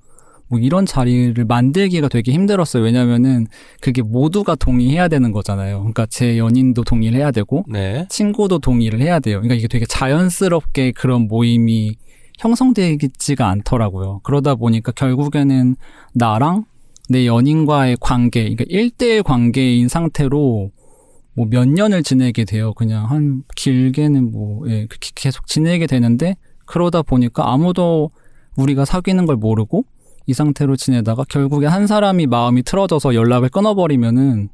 뭐 이런 자리를 만들기가 되게 힘들었어요. 왜냐면은 그게 모두가 동의해야 되는 거잖아요. 그러니까 제 연인도 동의를 해야 되고 네. 친구도 동의를 해야 돼요. 그러니까 이게 되게 자연스럽게 그런 모임이 형성되지가 않더라고요. 그러다 보니까 결국에는 나랑 내 연인과의 관계, 그러니까 1대1 관계인 상태로 뭐 몇 년을 지내게 돼요. 그냥 한 길게는 뭐, 예, 계속 지내게 되는데 그러다 보니까 아무도 우리가 사귀는 걸 모르고 이 상태로 지내다가 결국에 한 사람이 마음이 틀어져서 연락을 끊어버리면은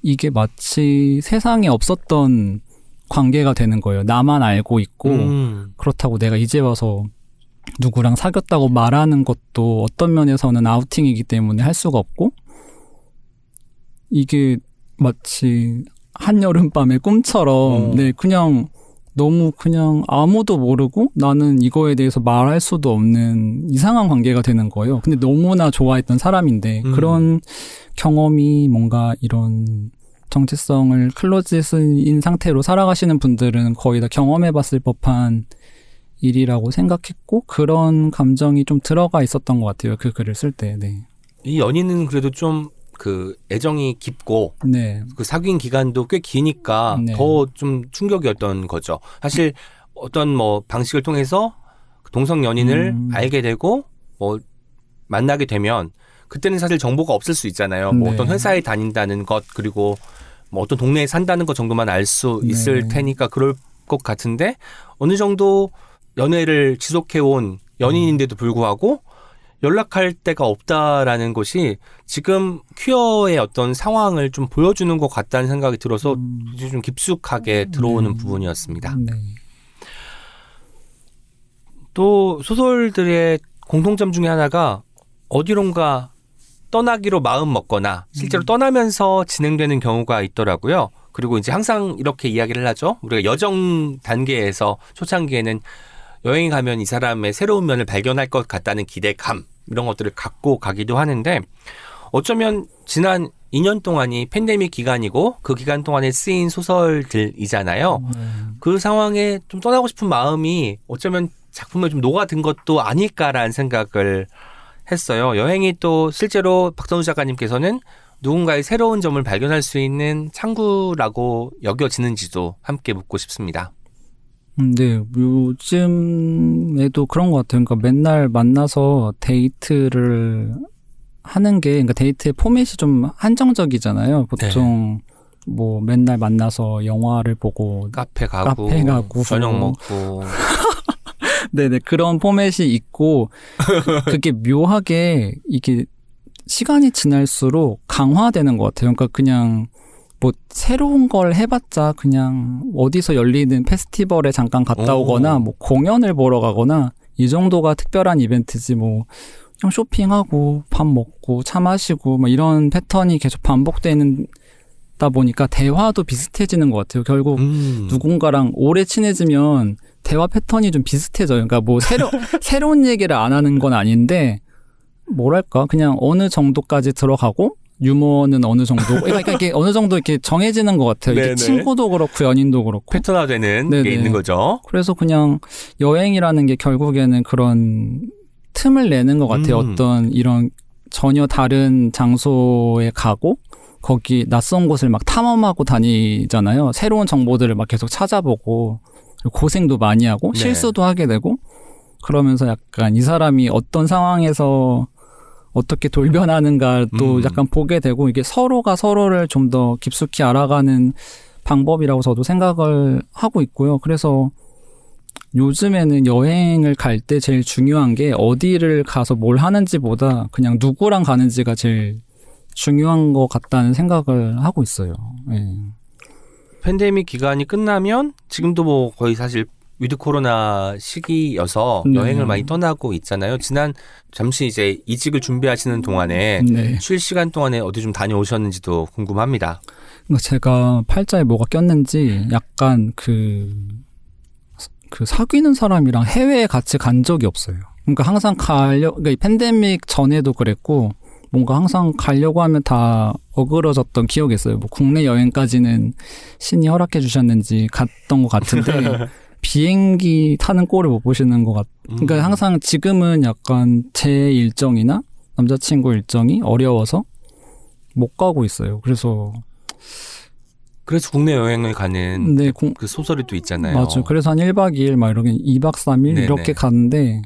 이게 마치 세상에 없었던 관계가 되는 거예요. 나만 알고 있고 음. 그렇다고 내가 이제 와서 누구랑 사귀었다고 말하는 것도 어떤 면에서는 아우팅이기 때문에 할 수가 없고 이게 마치 한여름밤의 꿈처럼 음. 네 그냥 너무 그냥 아무도 모르고 나는 이거에 대해서 말할 수도 없는 이상한 관계가 되는 거예요. 근데 너무나 좋아했던 사람인데 음. 그런 경험이 뭔가 이런 정체성을 클로즈인 상태로 살아가시는 분들은 거의 다 경험해봤을 법한 일이라고 생각했고 그런 감정이 좀 들어가 있었던 것 같아요. 그 글을 쓸 때. 네. 이 연인은 그래도 좀 그 애정이 깊고 네. 그 사귄 기간도 꽤 기니까 네. 더좀 충격이었던 거죠. 사실 어떤 뭐 방식을 통해서 그 동성 연인을 음. 알게 되고 뭐 만나게 되면 그때는 사실 정보가 없을 수 있잖아요. 뭐 네. 어떤 회사에 다닌다는 것 그리고 뭐 어떤 동네에 산다는 것 정도만 알 수 있을 네. 테니까 그럴 것 같은데 어느 정도 연애를 지속해 온 연인인데도 불구하고 연락할 데가 없다라는 것이 지금 퀴어의 어떤 상황을 좀 보여주는 것 같다는 생각이 들어서 음, 좀 깊숙하게 들어오는 네. 부분이었습니다. 네. 또 소설들의 공통점 중에 하나가 어디론가 떠나기로 마음 먹거나 실제로 음. 떠나면서 진행되는 경우가 있더라고요. 그리고 이제 항상 이렇게 이야기를 하죠. 우리가 여정 단계에서 초창기에는 여행 가면 이 사람의 새로운 면을 발견할 것 같다는 기대감 이런 것들을 갖고 가기도 하는데 어쩌면 지난 2년 동안이 팬데믹 기간이고 그 기간 동안에 쓰인 소설들이잖아요. 네. 그 상황에 좀 떠나고 싶은 마음이 어쩌면 작품에 좀 녹아든 것도 아닐까라는 생각을 했어요. 여행이 또 실제로 박선우 작가님께서는 누군가의 새로운 점을 발견할 수 있는 창구라고 여겨지는지도 함께 묻고 싶습니다. 근데 요즘에도 그런 것 같아요. 그러니까 맨날 만나서 데이트를 하는 게, 그러니까 데이트의 포맷이 좀 한정적이잖아요. 보통 뭐 맨날 만나서 영화를 보고, 카페 가고, 카페 가고, 저녁 뭐. 먹고. <laughs> 네네 그런 포맷이 있고, 그- 그게 묘하게 이게 시간이 지날수록 강화되는 것 같아요. 그러니까 그냥 뭐 새로운 걸 해봤자 그냥 어디서 열리는 페스티벌에 잠깐 갔다 오. 오거나 뭐 공연을 보러 가거나 이 정도가 특별한 이벤트지 뭐 그냥 쇼핑하고 밥 먹고 차 마시고 뭐 이런 패턴이 계속 반복되는 다 보니까 대화도 비슷해지는 것 같아요. 결국 음. 누군가랑 오래 친해지면 대화 패턴이 좀 비슷해져요. 그러니까 뭐 새로 <laughs> 새로운 얘기를 안 하는 건 아닌데 뭐랄까 그냥 어느 정도까지 들어가고 유머는 어느 정도 <laughs> 그러니까 이게 어느 정도 이렇게 정해지는 것 같아요. 네네. 이게 친구도 그렇고 연인도 그렇고. 패턴화되는 게 네네. 있는 거죠. 그래서 그냥 여행이라는 게 결국에는 그런 틈을 내는 것 같아요. 음. 어떤 이런 전혀 다른 장소에 가고 거기 낯선 곳을 막 탐험하고 다니잖아요. 새로운 정보들을 막 계속 찾아보고 고생도 많이 하고 네. 실수도 하게 되고 그러면서 약간 이 사람이 어떤 상황에서 어떻게 돌변하는가 또 음. 약간 보게 되고 이게 서로가 서로를 좀 더 깊숙이 알아가는 방법이라고 저도 생각을 하고 있고요. 그래서 요즘에는 여행을 갈 때 제일 중요한 게 어디를 가서 뭘 하는지보다 그냥 누구랑 가는지가 제일 중요한 것 같다는 생각을 하고 있어요. 예. 팬데믹 기간이 끝나면 지금도 뭐 거의 사실 위드 코로나 시기여서 네. 여행을 많이 떠나고 있잖아요. 지난 잠시 이제 이직을 준비하시는 동안에 네. 쉴 시간 동안에 어디 좀 다녀오셨는지도 궁금합니다. 그러니까 제가 팔자에 뭐가 꼈는지 약간 그, 그 사귀는 사람이랑 해외에 같이 간 적이 없어요. 그러니까 항상 가려, 그러니까 이 팬데믹 전에도 그랬고, 뭔가 항상 가려고 하면 다 어그러졌던 기억이 있어요. 뭐 국내 여행까지는 신이 허락해 주셨는지 갔던 것 같은데, <laughs> 비행기 타는 꼴을 못 보시는 것 같, 그러니까 음. 항상 지금은 약간 제 일정이나 남자친구 일정이 어려워서 못 가고 있어요. 그래서 그래서 국내 여행을 가는 네, 공, 그 소설이 또 있잖아요. 맞아요. 그래서 한 1박 2일 막 이렇게 2박 3일 네네. 이렇게 갔는데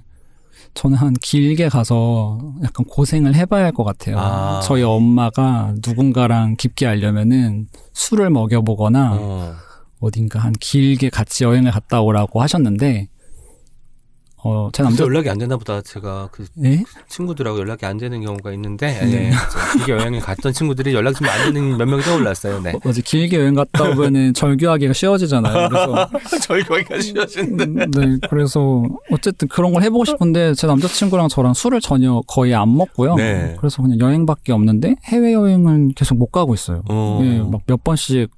저는 한 길게 가서 약간 고생을 해봐야 할 것 같아요. 아. 저희 엄마가 누군가랑 깊게 알려면은 술을 먹여보거나 어. 어딘가 한 길게 같이 여행을 갔다 오라고 하셨는데 어, 제 남자 연락이 안 되나 보다. 제가 그 예? 친구들하고 연락이 안 되는 경우가 있는데 네. 네. 이게 여행을 갔던 친구들이 연락이 좀 안 되는 몇 명이 떠올랐어요. 네. 어, 어제 길게 여행 갔다 오면은 절규하기가 쉬워지잖아요. 그래서 저희 거기까지 쉬어지는데. 음, 네, 그래서 어쨌든 그런 걸 해보고 싶은데 제 남자친구랑 저랑 술을 전혀 거의 안 먹고요. 네. 그래서 그냥 여행밖에 없는데 해외 여행은 계속 못 가고 있어요. 어. 예, 막몇 번씩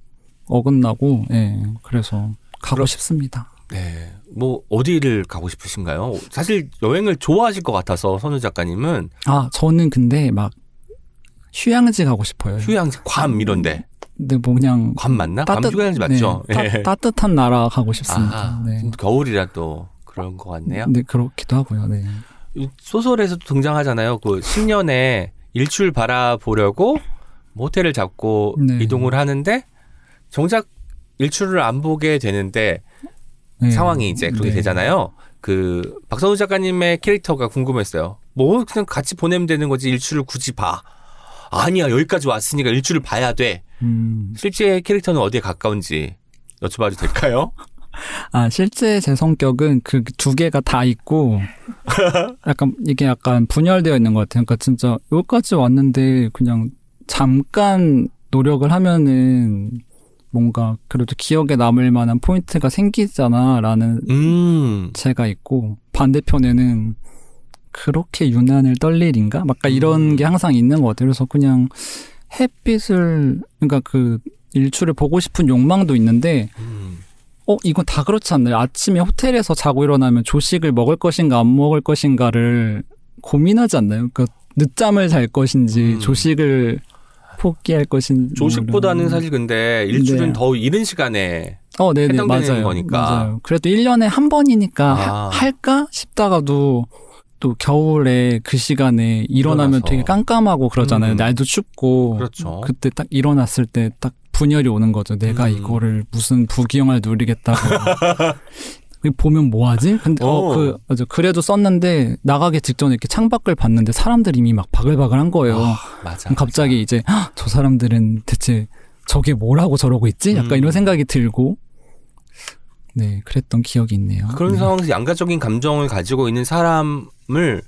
어긋나고, 예, 그래서 가고 그럼- 싶습니다. 네. 뭐 어디를 가고 싶으신가요? 사실 여행을 좋아하실 것 같아서 선우 작가님은 아, 저는 근데 막 휴양지 가고 싶어요. 휴양지 괌 이런데 근데 뭐 그냥 괌 맞나? 괌 따뜻- 휴양지 맞죠? 네, 예. <laughs> 따, 뜻한 나라 가고 싶습니다. 아, 네. 겨울이라 또 그런 것 같네요. 네, 그렇기도 하고요. 네. 이 소설에서도 등장하잖아요. 그 10년에 일출 바라보려고 모텔을 잡고 네. 이동을 하는데 정작 일출을 안 보게 되는데 네. 상황이 이제 그렇게 네. 되잖아요. 그 박선우 작가님의 캐릭터가 궁금했어요. 뭐 그냥 같이 보내면 되는 거지 일출을 굳이 봐. 아니야 여기까지 왔으니까 일출을 봐야 돼. 음. 실제 캐릭터는 어디에 가까운지 여쭤봐도 될까요? <laughs> 아, 실제 제 성격은 그 두 개가 다 있고, <laughs> 약간, 이게 약간 분열되어 있는 것 같아요. 그러니까 진짜 여기까지 왔는데 그냥 잠깐 노력을 하면은 뭔가 그래도 기억에 남을 만한 포인트가 생기잖아, 라는 음. 제가 있고, 반대편에는 그렇게 유난을 떨 일인가? 막 이런 음. 게 항상 있는 것 같아요. 그래서 그냥 햇빛을, 그러니까 그 일출을 보고 싶은 욕망도 있는데, 음. 어, 이건 다 그렇지 않나요? 아침에 호텔에서 자고 일어나면 조식을 먹을 것인가 안 먹을 것인가를 고민하지 않나요? 그러니까 늦잠을 잘 것인지 음. 조식을 포기할 것인지. 조식보다는 이런. 사실 근데 일출은 네. 더 이른 시간에 어, 네네, 해당되는 맞아요. 거니까. 맞아요. 그래도 1년에 한 번이니까 아. 하- 할까 싶다가도 또 겨울에 그 시간에 일어나면 일어나서. 되게 깜깜하고 그러잖아요. 음. 날도 춥고. 그렇죠. 그때 딱 일어났을 때 딱 분열이 오는 거죠. 내가 음. 이거를 무슨 부귀영화를 누리겠다고 <laughs> 보면 뭐하지? 근데 오. 어, 그 맞아. 그래도 썼는데 나가기 직전에 이렇게 창밖을 봤는데 사람들이 이미 막 바글바글한 거예요. 맞아. 그럼 갑자기 이제 "헉, 저 사람들은 대체 저게 뭐라고 저러고 있지? 약간 음. 이런 생각이 들고 네 그랬던 기억이 있네요. 그런 네. 상황에서 양가적인 감정을 가지고 있는 사람을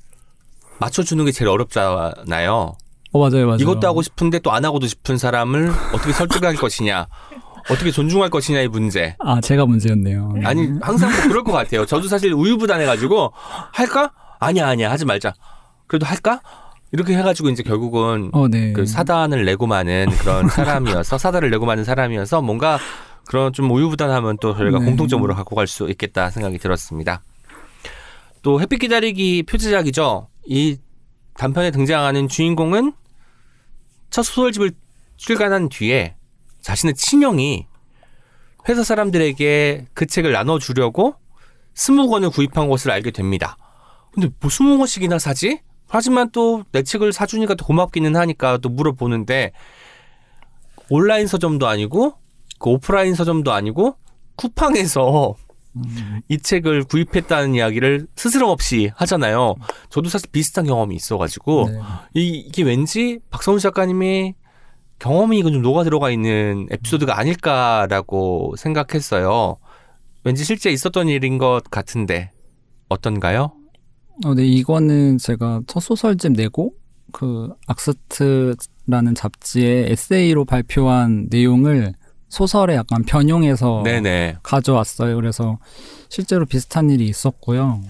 맞춰주는 게 제일 어렵잖아요. 어 맞아요 맞아요. 이것도 하고 싶은데 또 안 하고도 싶은 사람을 어떻게 설득할 <laughs> 것이냐, 어떻게 존중할 것이냐의 문제. 아 제가 문제였네요. 네. 아니 항상 뭐 그럴 것 같아요. 저도 사실 우유부단해가지고 할까? 아니야 아니야 하지 말자. 그래도 할까? 이렇게 해가지고 이제 결국은 어 네. 그 사단을 내고 마는 그런 <laughs> 사람이어서 사단을 내고 마는 사람이어서 뭔가 그런 좀 우유부단하면 또 저희가 네. 공통점으로 갖고 갈 수 있겠다 생각이 들었습니다. 또 햇빛 기다리기 표지작이죠. 이 단편에 등장하는 주인공은 첫 소설집을 출간한 뒤에 자신의 친형이 회사 사람들에게 그 책을 나눠주려고 스무 권을 구입한 것을 알게 됩니다. 근데 뭐 스무 권씩이나 사지? 하지만 또 내 책을 사주니까 또 고맙기는 하니까 또 물어보는데 온라인 서점도 아니고 그 오프라인 서점도 아니고 쿠팡에서 이 책을 구입했다는 이야기를 스스럼 없이 하잖아요. 저도 사실 비슷한 경험이 있어가지고 네. 이, 이게 왠지 박성훈 작가님이 경험이 좀 녹아 들어가 있는 에피소드가 아닐까라고 생각했어요. 왠지 실제 있었던 일인 것 같은데 어떤가요? 어, 네, 이거는 제가 첫 소설집 내고 그 악스트라는 잡지에 에세이로 발표한 내용을 소설에 약간 변용해서 네네. 가져왔어요. 그래서 실제로 비슷한 일이 있었고요.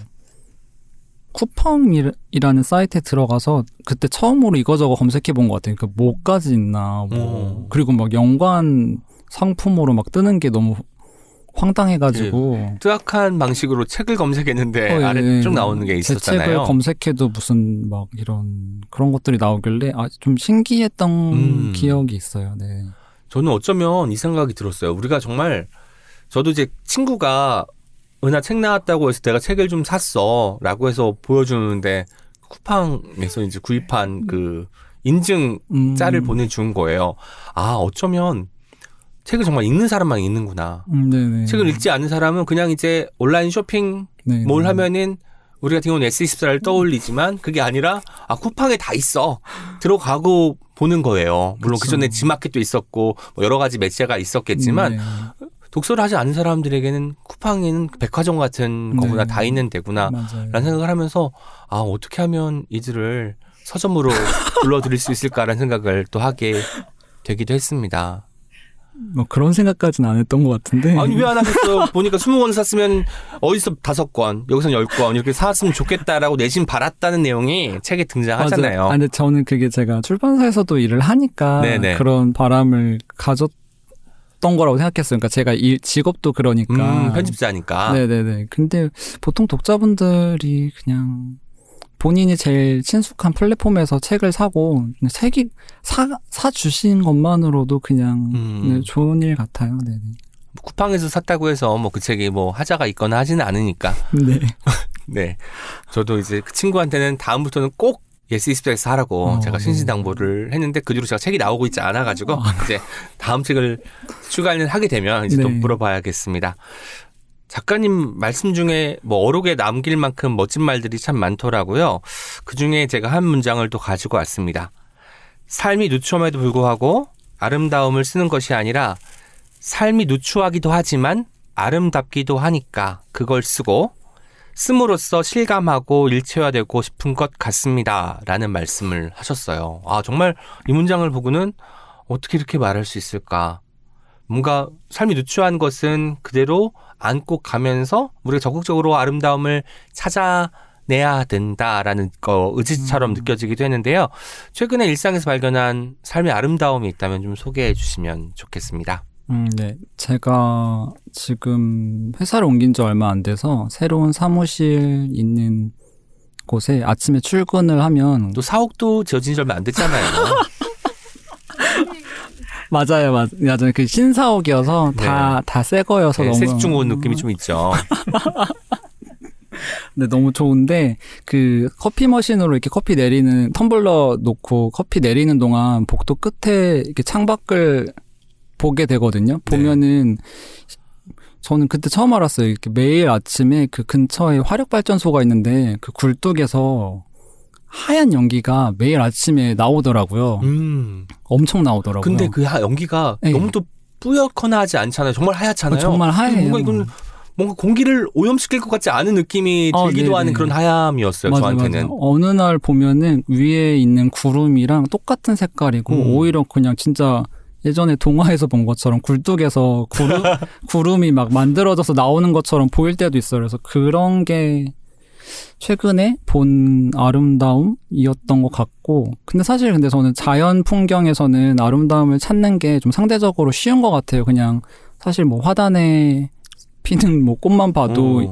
쿠팡이라는 사이트에 들어가서 그때 처음으로 이거저거 검색해 본 것 같아요. 그 뭐까지 있나 뭐 음. 그리고 막 연관 상품으로 막 뜨는 게 너무 황당해가지고 뜨악한 방식으로 책을 검색했는데 어, 예, 아래 예. 쭉 나오는 게제 책을 있었잖아요. 검색해도 무슨 막 이런 그런 것들이 나오길래 아, 좀 신기했던 음. 기억이 있어요. 네. 저는 어쩌면 이 생각이 들었어요. 우리가 정말 저도 이제 친구가 은하 책 나왔다고 해서 내가 책을 좀 샀어라고 해서 보여주는데 쿠팡에서 이제 구입한 그 인증 음, 짤을 보내준 거예요. 아 어쩌면 책을 정말 읽는 사람만 읽는구나. 음, 네네. 책을 읽지 않는 사람은 그냥 이제 온라인 쇼핑 네, 뭘 네. 하면은 우리 같은 경우는 S24를 떠올리지만 그게 아니라 아 쿠팡에 다 있어 들어가고 보는 거예요. 물론 그. 전에 지마켓도 있었고 뭐 여러 가지 매체가 있었겠지만 네. 독서를 하지 않은 사람들에게는 쿠팡에는 백화점 같은 거구나 네. 다 있는 데구나 맞아요. 라는 생각을 하면서 아 어떻게 하면 이들을 서점으로 <laughs> 불러들일 수 있을까라는 생각을 또 하게 되기도 했습니다. 뭐 그런 생각까지는 안 했던 것 같은데. 아니 왜 안 하겠어요? <laughs> 보니까 20권 샀으면 어디서 다섯 권, 여기서는 열권 이렇게 사왔으면 좋겠다라고 내심 바랐다는 내용이 책에 등장하잖아요. 아, 근데 저는 그게 제가 출판사에서도 일을 하니까 네네. 그런 바람을 가졌 던 거라고 생각했어요. 그러니까 제가 일, 직업도 그러니까. 음, 편집자니까. 네네네. 근데 보통 독자분들이 그냥 본인이 제일 친숙한 플랫폼에서 책을 사고 책이 사, 사 주신 것만으로도 그냥 음. 네, 좋은 일 같아요. 네네. 쿠팡에서 샀다고 해서 뭐 그 책이 뭐 하자가 있거나 하지는 않으니까. 네. <laughs> 네. 저도 이제 그 친구한테는 다음부터는 꼭 예스24에서 사라고 어, 제가 네. 신신당부를 했는데 그 뒤로 제가 책이 나오고 있지 않아 가지고 이제 다음 책을 출간을 하게 되면 이제 또 네. 물어봐야겠습니다. 작가님 말씀 중에 뭐 어록에 남길 만큼 멋진 말들이 참 많더라고요. 그 중에 제가 한 문장을 또 가지고 왔습니다. 삶이 누추함에도 불구하고 아름다움을 쓰는 것이 아니라 삶이 누추하기도 하지만 아름답기도 하니까 그걸 쓰고 씀으로써 실감하고 일체화되고 싶은 것 같습니다. 라는 말씀을 하셨어요. 아, 정말 이 문장을 보고는 어떻게 이렇게 말할 수 있을까? 뭔가 삶이 누추한 것은 그대로 안고 가면서 우리가 적극적으로 아름다움을 찾아내야 된다라는 거 의지처럼 음. 느껴지기도 했는데요. 최근에 일상에서 발견한 삶의 아름다움이 있다면 좀 소개해 주시면 좋겠습니다. 음, 네. 제가 지금 회사를 옮긴 지 얼마 안 돼서 새로운 사무실 있는 곳에 아침에 출근을 하면 또 사옥도 지어진 지 얼마 안 됐잖아요. <laughs> 맞아요, 맞, 맞아요. 그 신사옥이어서 다 다 새 거여서 네, 너무 세집중 온 느낌이 좀 있죠. <laughs> 네, 너무 좋은데 그 커피 머신으로 이렇게 커피 내리는 텀블러 놓고 커피 내리는 동안 복도 끝에 이렇게 창밖을 보게 되거든요. 보면은 저는 그때 처음 알았어요. 이렇게 매일 아침에 그 근처에 화력 발전소가 있는데 그 굴뚝에서 하얀 연기가 매일 아침에 나오더라고요. 음. 엄청 나오더라고요. 근데 그 하- 연기가 네. 너무 또 뿌옇거나 하지 않잖아요. 정말 하얗잖아요. 정말 하얘요. 뭔가 이건 뭔가 공기를 오염시킬 것 같지 않은 느낌이 어, 들기도 네네. 하는 그런 하얌이었어요. 맞아, 저한테는. 맞아. 어느 날 보면은 위에 있는 구름이랑 똑같은 색깔이고 음. 오히려 그냥 진짜 예전에 동화에서 본 것처럼 굴뚝에서 구름 <laughs> 구름이 막 만들어져서 나오는 것처럼 보일 때도 있어요. 그래서 그런 게 최근에 본 아름다움이었던 것 같고 근데 사실 근데 저는 자연 풍경에서는 아름다움을 찾는 게 좀 상대적으로 쉬운 것 같아요. 그냥 사실 뭐 화단에 피는 뭐 꽃만 봐도 어.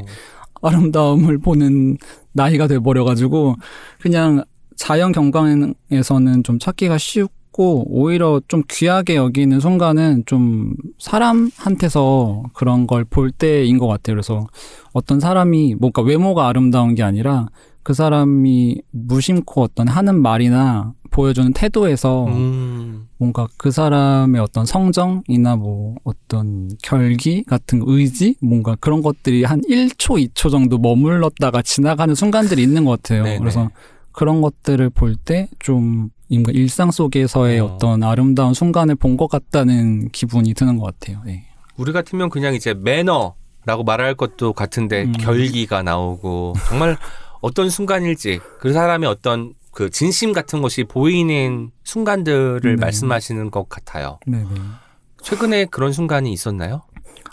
아름다움을 보는 나이가 돼버려가지고 그냥 자연 경관에서는 좀 찾기가 쉽고 오히려 좀 귀하게 여기는 순간은 좀 사람한테서 그런 걸 볼 때인 것 같아요. 그래서 어떤 사람이 뭔가 외모가 아름다운 게 아니라 그 사람이 무심코 어떤 하는 말이나 보여주는 태도에서 음. 뭔가 그 사람의 어떤 성정이나 뭐 어떤 결기 같은 의지 뭔가 그런 것들이 한 1초, 2초 정도 머물렀다가 지나가는 순간들이 있는 것 같아요. <laughs> 네네. 그래서 그런 것들을 볼 때 좀 뭔가 일상 속에서의 어. 어. 떤 아름다운 순간을 본 것 같다는 기분이 드는 것 같아요. 네. 우리 같으면 그냥 이제 매너라고 말할 것도 같은데 음. 결기가 나오고 정말 어떤 순간일지 그 사람의 어떤 그 진심 같은 것이 보이는 순간들을 네. 말씀하시는 것 같아요. 네네. 최근에 그런 순간이 있었나요?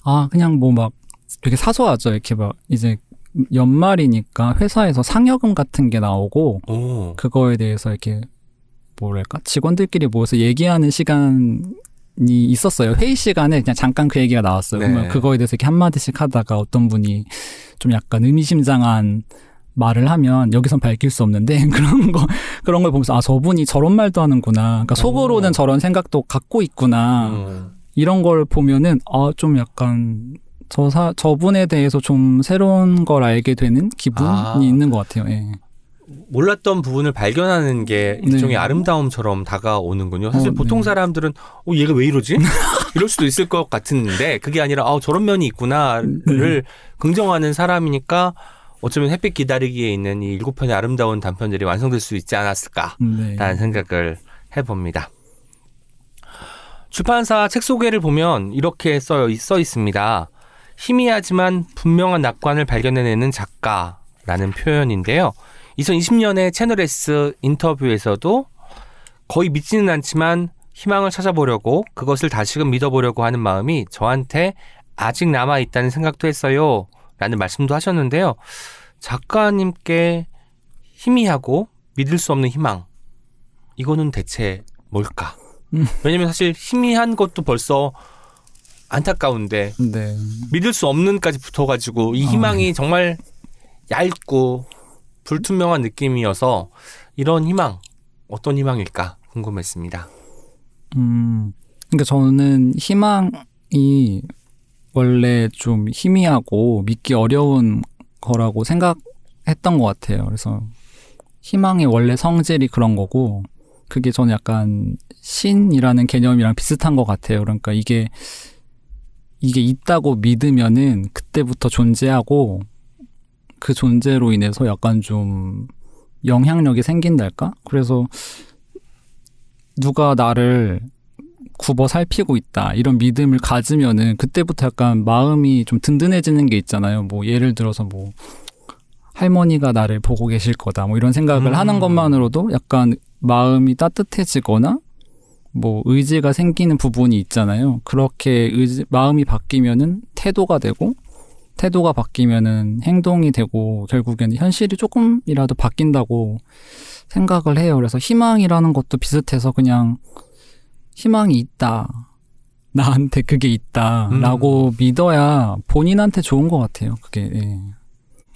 아, 그냥 뭐 막 되게 사소하죠. 이렇게 막 이제 연말이니까 회사에서 상여금 같은 게 나오고 오. 그거에 대해서 이렇게 뭐랄까 직원들끼리 모여서 얘기하는 시간이 있었어요. 회의 시간에 그냥 잠깐 그 얘기가 나왔어요. 네. 그러면 그거에 대해서 이렇게 한 마디씩 하다가 어떤 분이 좀 약간 의미심장한 말을 하면 여기선 밝힐 수 없는데 <laughs> 그런 거 그런 걸 보면서 아 저분이 저런 말도 하는구나. 그러니까 속으로는 오. 저런 생각도 갖고 있구나. 음. 이런 걸 보면은 아 좀 약간 저 사, 저분에 대해서 좀 새로운 걸 알게 되는 기분이 아. 있는 것 같아요. 예. 몰랐던 부분을 발견하는 게 네. 일종의 아름다움처럼 다가오는군요. 사실 어, 보통 네. 사람들은 어 얘가 왜 이러지? <laughs> 이럴 수도 있을 것 같은데 그게 아니라 아 저런 면이 있구나를 네. 긍정하는 사람이니까 어쩌면 햇빛 기다리기에 있는 이 일곱 편의 아름다운 단편들이 완성될 수 있지 않았을까라는 네. 생각을 해봅니다. 출판사 책 소개를 보면 이렇게 써, 써 있습니다. 희미하지만 분명한 낙관을 발견해내는 작가라는 표현인데요. 2020년에 채널 S 인터뷰에서도 거의 믿지는 않지만 희망을 찾아보려고 그것을 다시금 믿어보려고 하는 마음이 저한테 아직 남아 있다는 생각도 했어요. 라는 말씀도 하셨는데요. 작가님께 희미하고 믿을 수 없는 희망. 이거는 대체 뭘까? 음. 왜냐면 사실 희미한 것도 벌써 안타까운데 네. 믿을 수 없는까지 붙어가지고 이 아, 희망이 정말 얇고 불투명한 느낌이어서 이런 희망 어떤 희망일까 궁금했습니다. 음, 그러니까 저는 희망이 원래 좀 희미하고 믿기 어려운 거라고 생각했던 것 같아요. 그래서 희망의 원래 성질이 그런 거고, 그게 저는 약간 신이라는 개념이랑 비슷한 것 같아요. 그러니까 이게, 이게 있다고 믿으면은 그때부터 존재하고, 그 존재로 인해서 약간 좀 영향력이 생긴달까? 그래서 누가 나를 굽어 살피고 있다 이런 믿음을 가지면은 그때부터 약간 마음이 좀 든든해지는 게 있잖아요. 뭐 예를 들어서 뭐 할머니가 나를 보고 계실 거다 뭐 이런 생각을 음. 하는 것만으로도 약간 마음이 따뜻해지거나 뭐 의지가 생기는 부분이 있잖아요. 그렇게 의지 마음이 바뀌면은 태도가 되고 태도가 바뀌면은 행동이 되고 결국에는 현실이 조금이라도 바뀐다고 생각을 해요. 그래서 희망이라는 것도 비슷해서 그냥 희망이 있다. 나한테 그게 있다라고 믿어야 본인한테 좋은 것 같아요. 그게 예.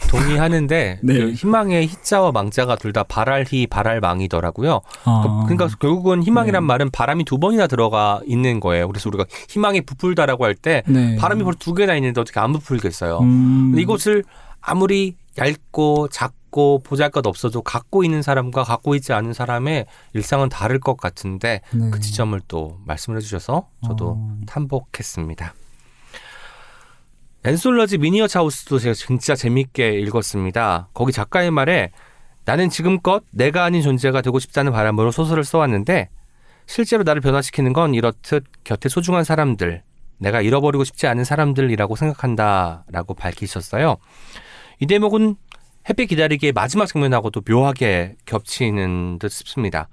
동의하는데 <laughs> 네. 그 희망의 희자와 망자가 둘 다 발할희 발할망이더라고요. 아, 그러니까 결국은 희망이란 네. 말은 바람이 두 번이나 들어가 있는 거예요. 그래서 우리가 희망이 부풀다라고 할때 네. 바람이 벌써 두 개나 있는데 어떻게 안 부풀겠어요. 음, 이것을 아무리 얇고 작고 보잘것 없어도 갖고 있는 사람과 갖고 있지 않은 사람의 일상은 다를 것 같은데 네. 그 지점을 또 말씀을 해주셔서 저도 어, 탐복했습니다. 앤솔러지 미니어처 하우스도 제가 진짜 재밌게 읽었습니다. 거기 작가의 말에 나는 지금껏 내가 아닌 존재가 되고 싶다는 바람으로 소설을 써왔는데 실제로 나를 변화시키는 건 이렇듯 곁에 소중한 사람들, 내가 잃어버리고 싶지 않은 사람들이라고 생각한다 라고 밝히셨어요. 이 대목은 햇빛 기다리기의 마지막 장면하고도 묘하게 겹치는 듯 싶습니다.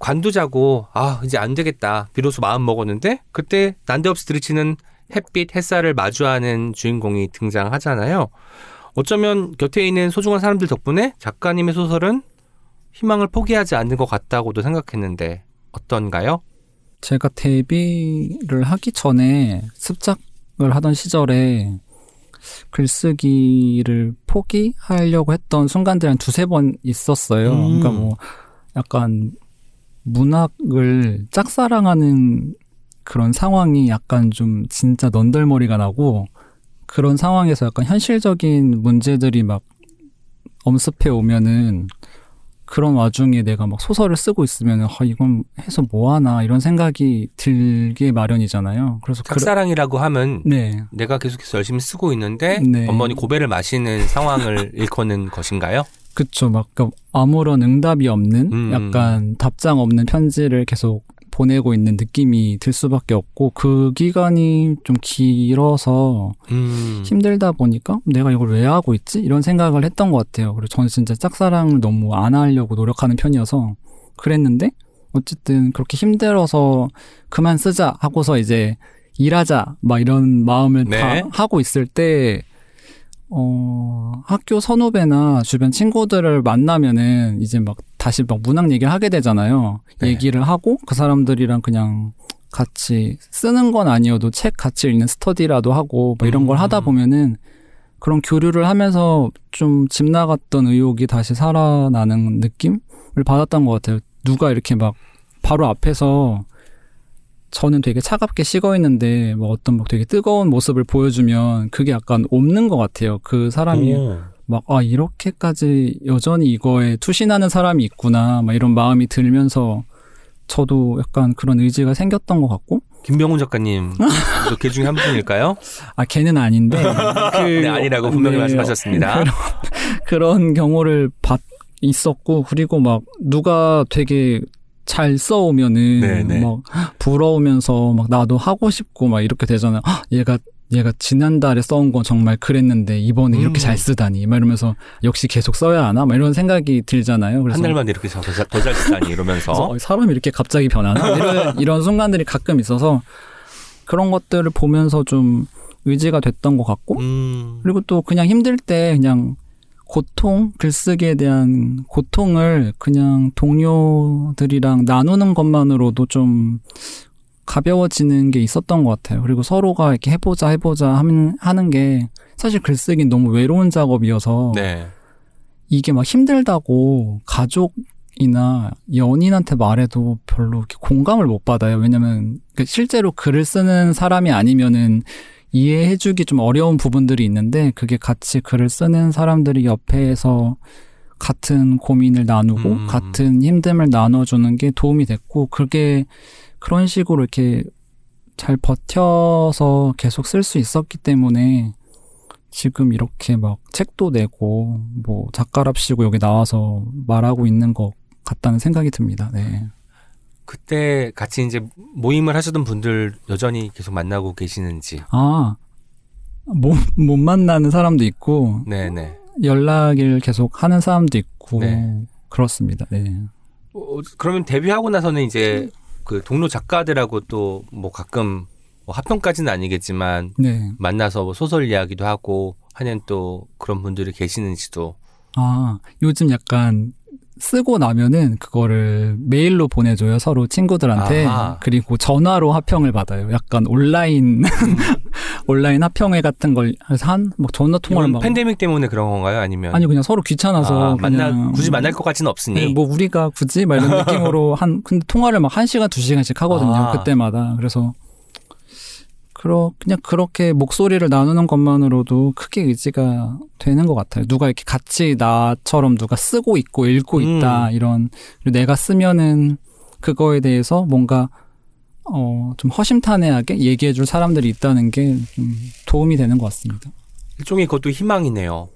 관두자고 아 이제 안 되겠다 비로소 마음 먹었는데 그때 난데없이 들이치는 햇빛 햇살을 마주하는 주인공이 등장하잖아요. 어쩌면 곁에 있는 소중한 사람들 덕분에 작가님의 소설은 희망을 포기하지 않는 것 같다고도 생각했는데 어떤가요? 제가 데뷔를 하기 전에 습작을 하던 시절에 글쓰기를 포기하려고 했던 순간들이 한 두세 번 있었어요. 음. 그러니까 뭐 약간 문학을 짝사랑하는 그런 상황이 약간 좀 진짜 넌덜머리가 나고 그런 상황에서 약간 현실적인 문제들이 막 엄습해 오면은 그런 와중에 내가 막 소설을 쓰고 있으면은 아, 이건 해서 뭐 하나 이런 생각이 들게 마련이잖아요. 그래서 짝사랑이라고 하면 네. 내가 계속해서 열심히 쓰고 있는데 네. 번번이 고배를 마시는 상황을 <laughs> 일컫는 것인가요? 그쵸. 막 그러니까 아무런 응답이 없는 음. 약간 답장 없는 편지를 계속 보내고 있는 느낌이 들 수밖에 없고 그 기간이 좀 길어서 음. 힘들다 보니까 내가 이걸 왜 하고 있지? 이런 생각을 했던 것 같아요. 그리고 저는 진짜 짝사랑을 너무 안 하려고 노력하는 편이어서 그랬는데 어쨌든 그렇게 힘들어서 그만 쓰자 하고서 이제 일하자 막 이런 마음을 네. 다 하고 있을 때 어, 학교 선후배나 주변 친구들을 만나면은 이제 막 다시 막 문학 얘기를 하게 되잖아요. 네. 얘기를 하고 그 사람들이랑 그냥 같이 쓰는 건 아니어도 책 같이 읽는 스터디라도 하고 뭐 이런 걸 음. 하다 보면은 그런 교류를 하면서 좀 집 나갔던 의욕이 다시 살아나는 느낌을 받았던 것 같아요. 누가 이렇게 막 바로 앞에서 저는 되게 차갑게 식어 있는데 뭐 어떤 막 되게 뜨거운 모습을 보여주면 그게 약간 없는 것 같아요. 그 사람이 오. 막, 아, 이렇게까지 여전히 이거에 투신하는 사람이 있구나, 막 이런 마음이 들면서 저도 약간 그런 의지가 생겼던 것 같고, 김병훈 작가님 그 중에 한 분일까요? <laughs> 아, 걔는 아닌데, <laughs> 그, 네, 아니라고 분명히 말씀하셨습니다. 그런, <laughs> 그런 경우를 봤, 있었고, 그리고 막 누가 되게 잘 써오면은, 네, 네. 막 부러우면서 막 나도 하고 싶고 막 이렇게 되잖아요. 헉, 얘가 얘가 지난달에 써온 건 정말 그랬는데 이번에 음. 이렇게 잘 쓰다니 막 이러면서 역시 계속 써야 하나 막 이런 생각이 들잖아요. 그래서 한 달만 이렇게 더잘 쓰다니 이러면서 어, 사람이 이렇게 갑자기 변하나 이런, <laughs> 이런 순간들이 가끔 있어서 그런 것들을 보면서 좀 의지가 됐던 것 같고 음. 그리고 또 그냥 힘들 때 그냥 고통 글쓰기에 대한 고통을 그냥 동료들이랑 나누는 것만으로도 좀 가벼워지는 게 있었던 것 같아요. 그리고 서로가 이렇게 해보자 해보자 하는 하는 게 사실 글쓰기는 너무 외로운 작업이어서 네. 이게 막 힘들다고 가족이나 연인한테 말해도 별로 이렇게 공감을 못 받아요. 왜냐면 그 실제로 글을 쓰는 사람이 아니면은 이해해주기 좀 어려운 부분들이 있는데 그게 같이 글을 쓰는 사람들이 옆에서 같은 고민을 나누고 음. 같은 힘듦을 나눠주는 게 도움이 됐고 그게 그런 식으로 이렇게 잘 버텨서 계속 쓸 수 있었기 때문에 지금 이렇게 막 책도 내고 뭐 작가랍시고 여기 나와서 말하고 있는 것 같다는 생각이 듭니다. 네. 그때 같이 이제 모임을 하시던 분들 여전히 계속 만나고 계시는지. 아, 못, 못 만나는 사람도 있고, 네네. 연락을 계속 하는 사람도 있고, 네. 그렇습니다. 네. 어, 그러면 데뷔하고 나서는 이제 그 동료 작가들하고 또 뭐 가끔 뭐 합평까지는 아니겠지만 네. 만나서 뭐 소설 이야기도 하고 하는 또 그런 분들이 계시는지도. 아, 요즘 약간 쓰고 나면은 그거를 메일로 보내줘요. 서로 친구들한테. 아하. 그리고 전화로 합평을 받아요. 약간 온라인, <laughs> 온라인 합평회 같은 걸 한, 막 전화 통화를 막. 팬데믹 때문에 그런 건가요? 아니면 아니, 그냥 서로 귀찮아서. 아, 만나 그냥 굳이 만날 것 같지는 없으니. 네, 뭐 우리가 굳이 막 이런 <laughs> 느낌으로 한 근데 통화를 막 한 시간 두 시간씩 하거든요 아. 그때마다 그래서 그러 그냥 그렇게 목소리를 나누는 것만으로도 크게 의지가 되는 것 같아요 누가 이렇게 같이 나처럼 누가 쓰고 있고 읽고 음. 있다 이런 그리고 내가 쓰면은 그거에 대해서 뭔가 어, 좀 허심탄회하게 얘기해줄 사람들이 있다는 게 좀 도움이 되는 것 같습니다. 일종의 그것도 희망이네요.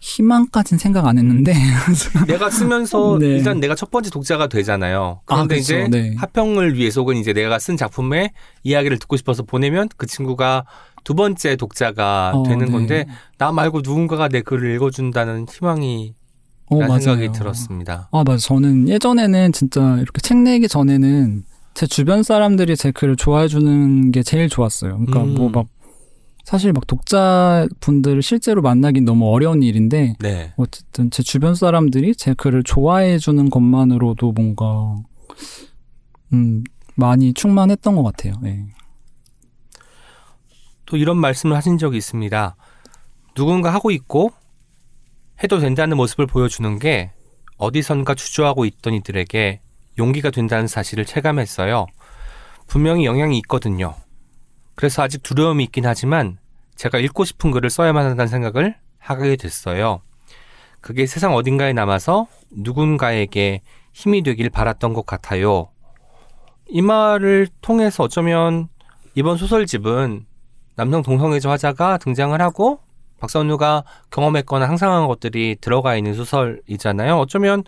희망까진 생각 안 했는데. <laughs> 내가 쓰면서 <laughs> 네. 일단 내가 첫 번째 독자가 되잖아요. 그런데 아. 이제 네. 합평을 위해서 혹은 이제 내가 쓴 작품의 이야기를 듣고 싶어서 보내면 그 친구가 두 번째 독자가 어, 되는 네. 건데 나 말고 누군가가 내 글을 읽어준다는 희망이 어, 맞아요. 생각이 들었습니다. 아, 맞아. 저는 예전에는 진짜 이렇게 책 내기 전에는 제 주변 사람들이 제 글을 좋아해 주는 게 제일 좋았어요. 그러니까 음. 뭐막 사실 막 독자분들을 실제로 만나긴 너무 어려운 일인데 네. 어쨌든 제 주변 사람들이 제 글을 좋아해 주는 것만으로도 뭔가 음 많이 충만했던 것 같아요. 네. 또 이런 말씀을 하신 적이 있습니다. 누군가 하고 있고 해도 된다는 모습을 보여주는 게 어디선가 주저하고 있던 이들에게 용기가 된다는 사실을 체감했어요. 분명히 영향이 있거든요. 그래서 아직 두려움이 있긴 하지만 제가 읽고 싶은 글을 써야만 한다는 생각을 하게 됐어요. 그게 세상 어딘가에 남아서 누군가에게 힘이 되길 바랐던 것 같아요. 이 말을 통해서 어쩌면 이번 소설집은 남성 동성애자 화자가 등장을 하고 박선우가 경험했거나 상상한 것들이 들어가 있는 소설이잖아요. 어쩌면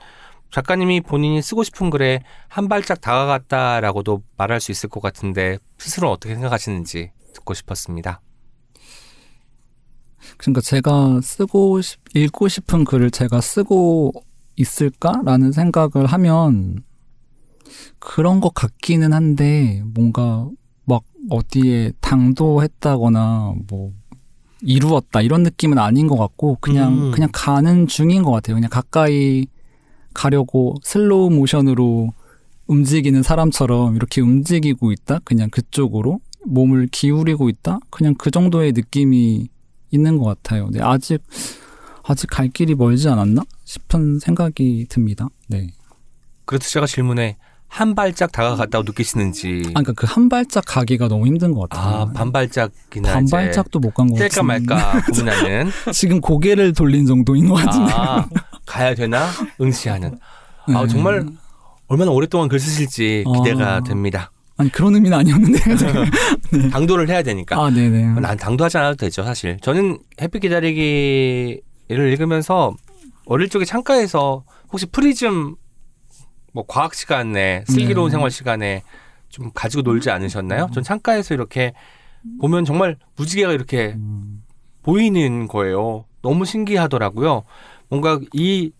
작가님이 본인이 쓰고 싶은 글에 한 발짝 다가갔다라고도 말할 수 있을 것 같은데 스스로 어떻게 생각하시는지 듣고 싶었습니다. 그러니까 제가 쓰고 싶, 읽고 싶은 글을 제가 쓰고 있을까라는 생각을 하면 그런 것 같기는 한데 뭔가 막 어디에 당도했다거나 뭐 이루었다 이런 느낌은 아닌 것 같고 그냥 음. 그냥 가는 중인 것 같아요. 그냥 가까이 가려고 슬로우 모션으로 움직이는 사람처럼 이렇게 움직이고 있다. 그냥 그쪽으로 몸을 기울이고 있다. 그냥 그 정도의 느낌이 있는 것 같아요. 네, 아직 아직 갈 길이 멀지 않았나 싶은 생각이 듭니다. 네. 그래서 제가 질문에 한 발짝 다가갔다고 느끼시는지 아, 그러니까 그 한 발짝 가기가 너무 힘든 것 같아요. 아 반발짝이나 반 이제 발짝도 못 간 것 같아요. 뗄까 말까 고민하는 <laughs> 지금 고개를 돌린 정도인 것 같은데. 아 가야 되나 응시하는 아 네. 정말 얼마나 오랫동안 글 쓰실지 기대가 아. 됩니다. 아니 그런 의미는 아니었는데. 당도를 해야 되니까. 아, 네네. 난 당도하지 않아도 되죠, 사실. 저는 햇빛 기다리기를 읽으면서 어릴 적에 창가에서 혹시 프리즘 뭐 과학 시간에 슬기로운 네. 생활 시간에 좀 가지고 놀지 않으셨나요? 전 창가에서 이렇게 보면 정말 무지개가 이렇게 음, 보이는 거예요. 너무 신기하더라고요. 뭔가 이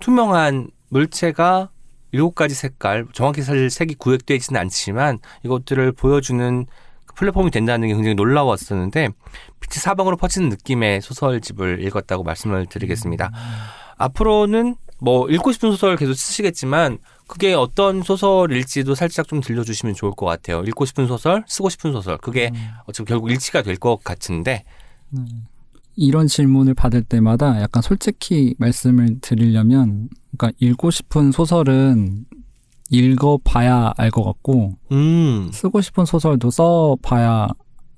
투명한 물체가 일곱 가지 색깔, 정확히 사실 색이 구획되어 있지는 않지만 이것들을 보여주는 그 플랫폼이 된다는 게 굉장히 놀라웠었는데 빛이 사방으로 퍼지는 느낌의 소설집을 읽었다고 말씀을 드리겠습니다. 앞으로는 뭐 읽고 싶은 소설 계속 쓰시겠지만 그게 어떤 소설일지도 살짝 좀 들려주시면 좋을 것 같아요. 읽고 싶은 소설, 쓰고 싶은 소설. 그게 어차피 결국 일치가 될 것 같은데 네. 이런 질문을 받을 때마다 약간 솔직히 말씀을 드리려면, 그러니까 읽고 싶은 소설은 읽어봐야 알 것 같고, 음. 쓰고 싶은 소설도 써봐야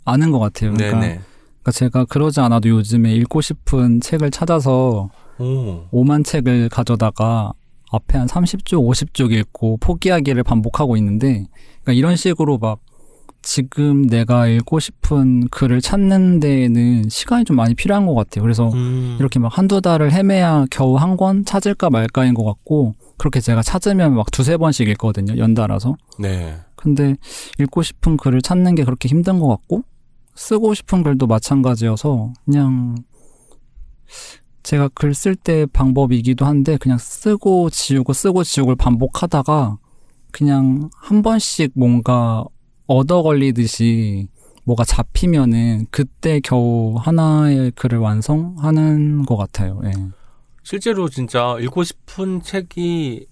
아는 것 같아요. 그러니까, 네네. 그러니까 제가 그러지 않아도 요즘에 읽고 싶은 책을 찾아서 오. 5만 책을 가져다가 앞에 한 30쪽, 50쪽 읽고 포기하기를 반복하고 있는데, 그러니까 이런 식으로 막 지금 내가 읽고 싶은 글을 찾는 데에는 시간이 좀 많이 필요한 것 같아요. 그래서 음. 이렇게 막 한두 달을 헤매야 겨우 한 권 찾을까 말까인 것 같고, 그렇게 제가 찾으면 막 두세 번씩 읽거든요. 연달아서. 네. 근데 읽고 싶은 글을 찾는 게 그렇게 힘든 것 같고 쓰고 싶은 글도 마찬가지여서 그냥 제가 글 쓸 때 방법이기도 한데 그냥 쓰고 지우고 쓰고 지우고를 반복하다가 그냥 한 번씩 뭔가 얻어 걸리듯이 뭐가 잡히면은 그때 겨우 하나의 글을 완성하는 것 같아요. 예. 실제로 진짜 읽고 싶은 책이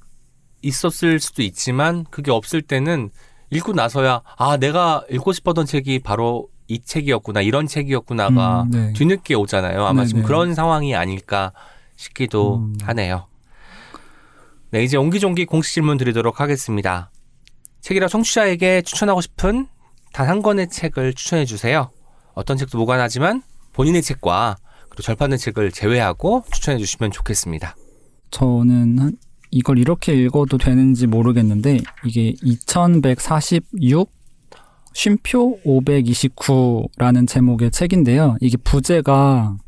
있었을 수도 있지만 그게 없을 때는 읽고 나서야 아 내가 읽고 싶었던 책이 바로 이 책이었구나 이런 책이었구나가 음, 네. 뒤늦게 오잖아요. 아마 지금 네네. 그런 상황이 아닐까 싶기도 음. 하네요. 네 이제 옹기종기 공식 질문 드리도록 하겠습니다. 책이라 청취자에게 추천하고 싶은 단 한 권의 책을 추천해 주세요. 어떤 책도 무관하지만 본인의 책과 그리고 절판된 책을 제외하고 추천해 주시면 좋겠습니다. 저는 한 이걸 이렇게 읽어도 되는지 모르겠는데 이게 2146 쉼표 529라는 제목의 책인데요. 이게 부제가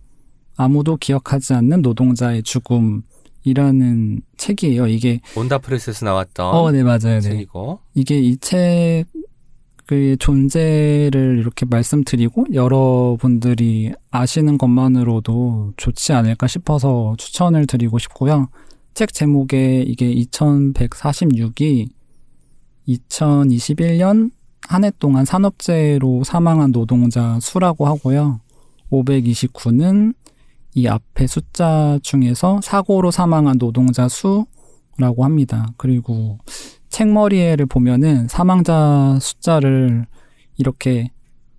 아무도 기억하지 않는 노동자의 죽음 이라는 책이에요. 이게 온다 프레스에서 나왔던 어, 네 맞아요. 네. 책이고 이게 이 책의 존재를 이렇게 말씀드리고 여러분들이 아시는 것만으로도 좋지 않을까 싶어서 추천을 드리고 싶고요. 책 제목에 이게 2146이 2021년 한 해 동안 산업재해로 사망한 노동자 수라고 하고요. 529는 이 앞에 숫자 중에서 사고로 사망한 노동자 수라고 합니다. 그리고 책머리에를 보면은 사망자 숫자를 이렇게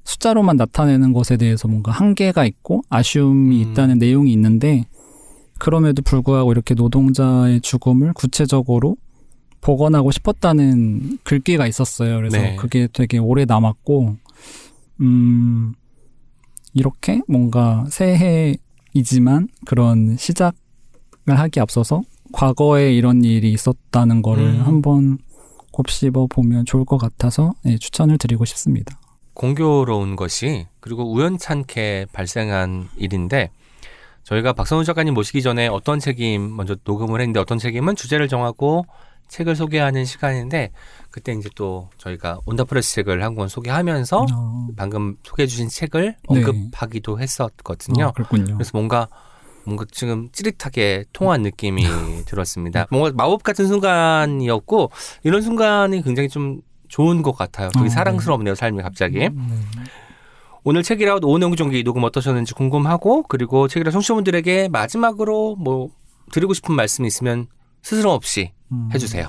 숫자로만 나타내는 것에 대해서 뭔가 한계가 있고 아쉬움이 음. 있다는 내용이 있는데 그럼에도 불구하고 이렇게 노동자의 죽음을 구체적으로 복원하고 싶었다는 글귀가 있었어요. 그래서 네. 그게 되게 오래 남았고, 음, 이렇게 뭔가 새해 이지만 그런 시작을 하기 앞서서 과거에 이런 일이 있었다는 거를 음. 한번 곱씹어 보면 좋을 것 같아서 네, 추천을 드리고 싶습니다. 공교로운 것이 그리고 우연찮게 발생한 일인데 저희가 박선우 작가님 모시기 전에 어떤 책임 먼저 녹음을 했는데 어떤 책임은 주제를 정하고 책을 소개하는 시간인데 그때 이제 또 저희가 온다프레스 책을 한 권 소개하면서 어, 방금 소개해 주신 책을 네. 언급하기도 했었거든요. 어. 그래서 뭔가 뭔가 지금 찌릿하게 통한 느낌이 <laughs> 들었습니다. 뭔가 마법 같은 순간이었고 이런 순간이 굉장히 좀 좋은 것 같아요. 되게 어, 네. 사랑스럽네요, 삶이 갑자기. 음, 오늘 책이라웃 오은영 종기 녹음 어떠셨는지 궁금하고 그리고 책이라 청취자분들에게 마지막으로 뭐 드리고 싶은 말씀 있으면 스스럼 없이 음. 해주세요.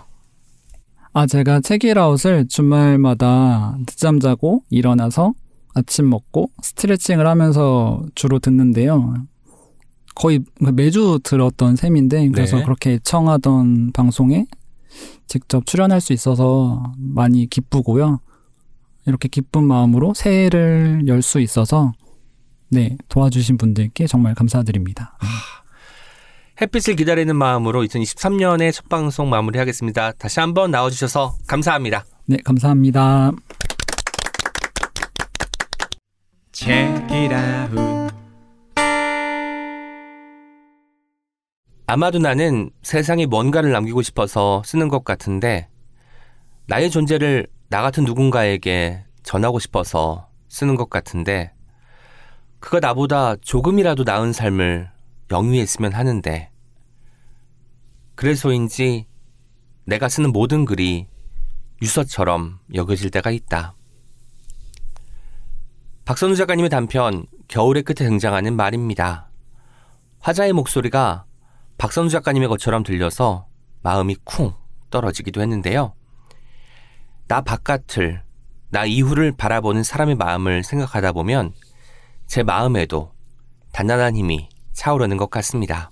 아, 제가 책이라웃을 주말마다 늦잠 자고 일어나서 아침 먹고 스트레칭을 하면서 주로 듣는데요. 거의 매주 들었던 셈인데, 그래서 네. 그렇게 애청하던 방송에 직접 출연할 수 있어서 많이 기쁘고요. 이렇게 기쁜 마음으로 새해를 열 수 있어서, 네, 도와주신 분들께 정말 감사드립니다. 햇빛을 기다리는 마음으로 2023년의 첫 방송 마무리하겠습니다. 다시 한번 나와주셔서 감사합니다. 네, 감사합니다. Check it out. 아마도 나는 세상에 뭔가를 남기고 싶어서 쓰는 것 같은데 나의 존재를 나 같은 누군가에게 전하고 싶어서 쓰는 것 같은데 그가 나보다 조금이라도 나은 삶을 영위했으면 하는데 그래서인지 내가 쓰는 모든 글이 유서처럼 여겨질 때가 있다. 박선우 작가님의 단편 겨울의 끝에 등장하는 말입니다. 화자의 목소리가 박선우 작가님의 것처럼 들려서 마음이 쿵 떨어지기도 했는데요. 나 바깥을, 나 이후를 바라보는 사람의 마음을 생각하다 보면 제 마음에도 단단한 힘이 차오르는 것 같습니다.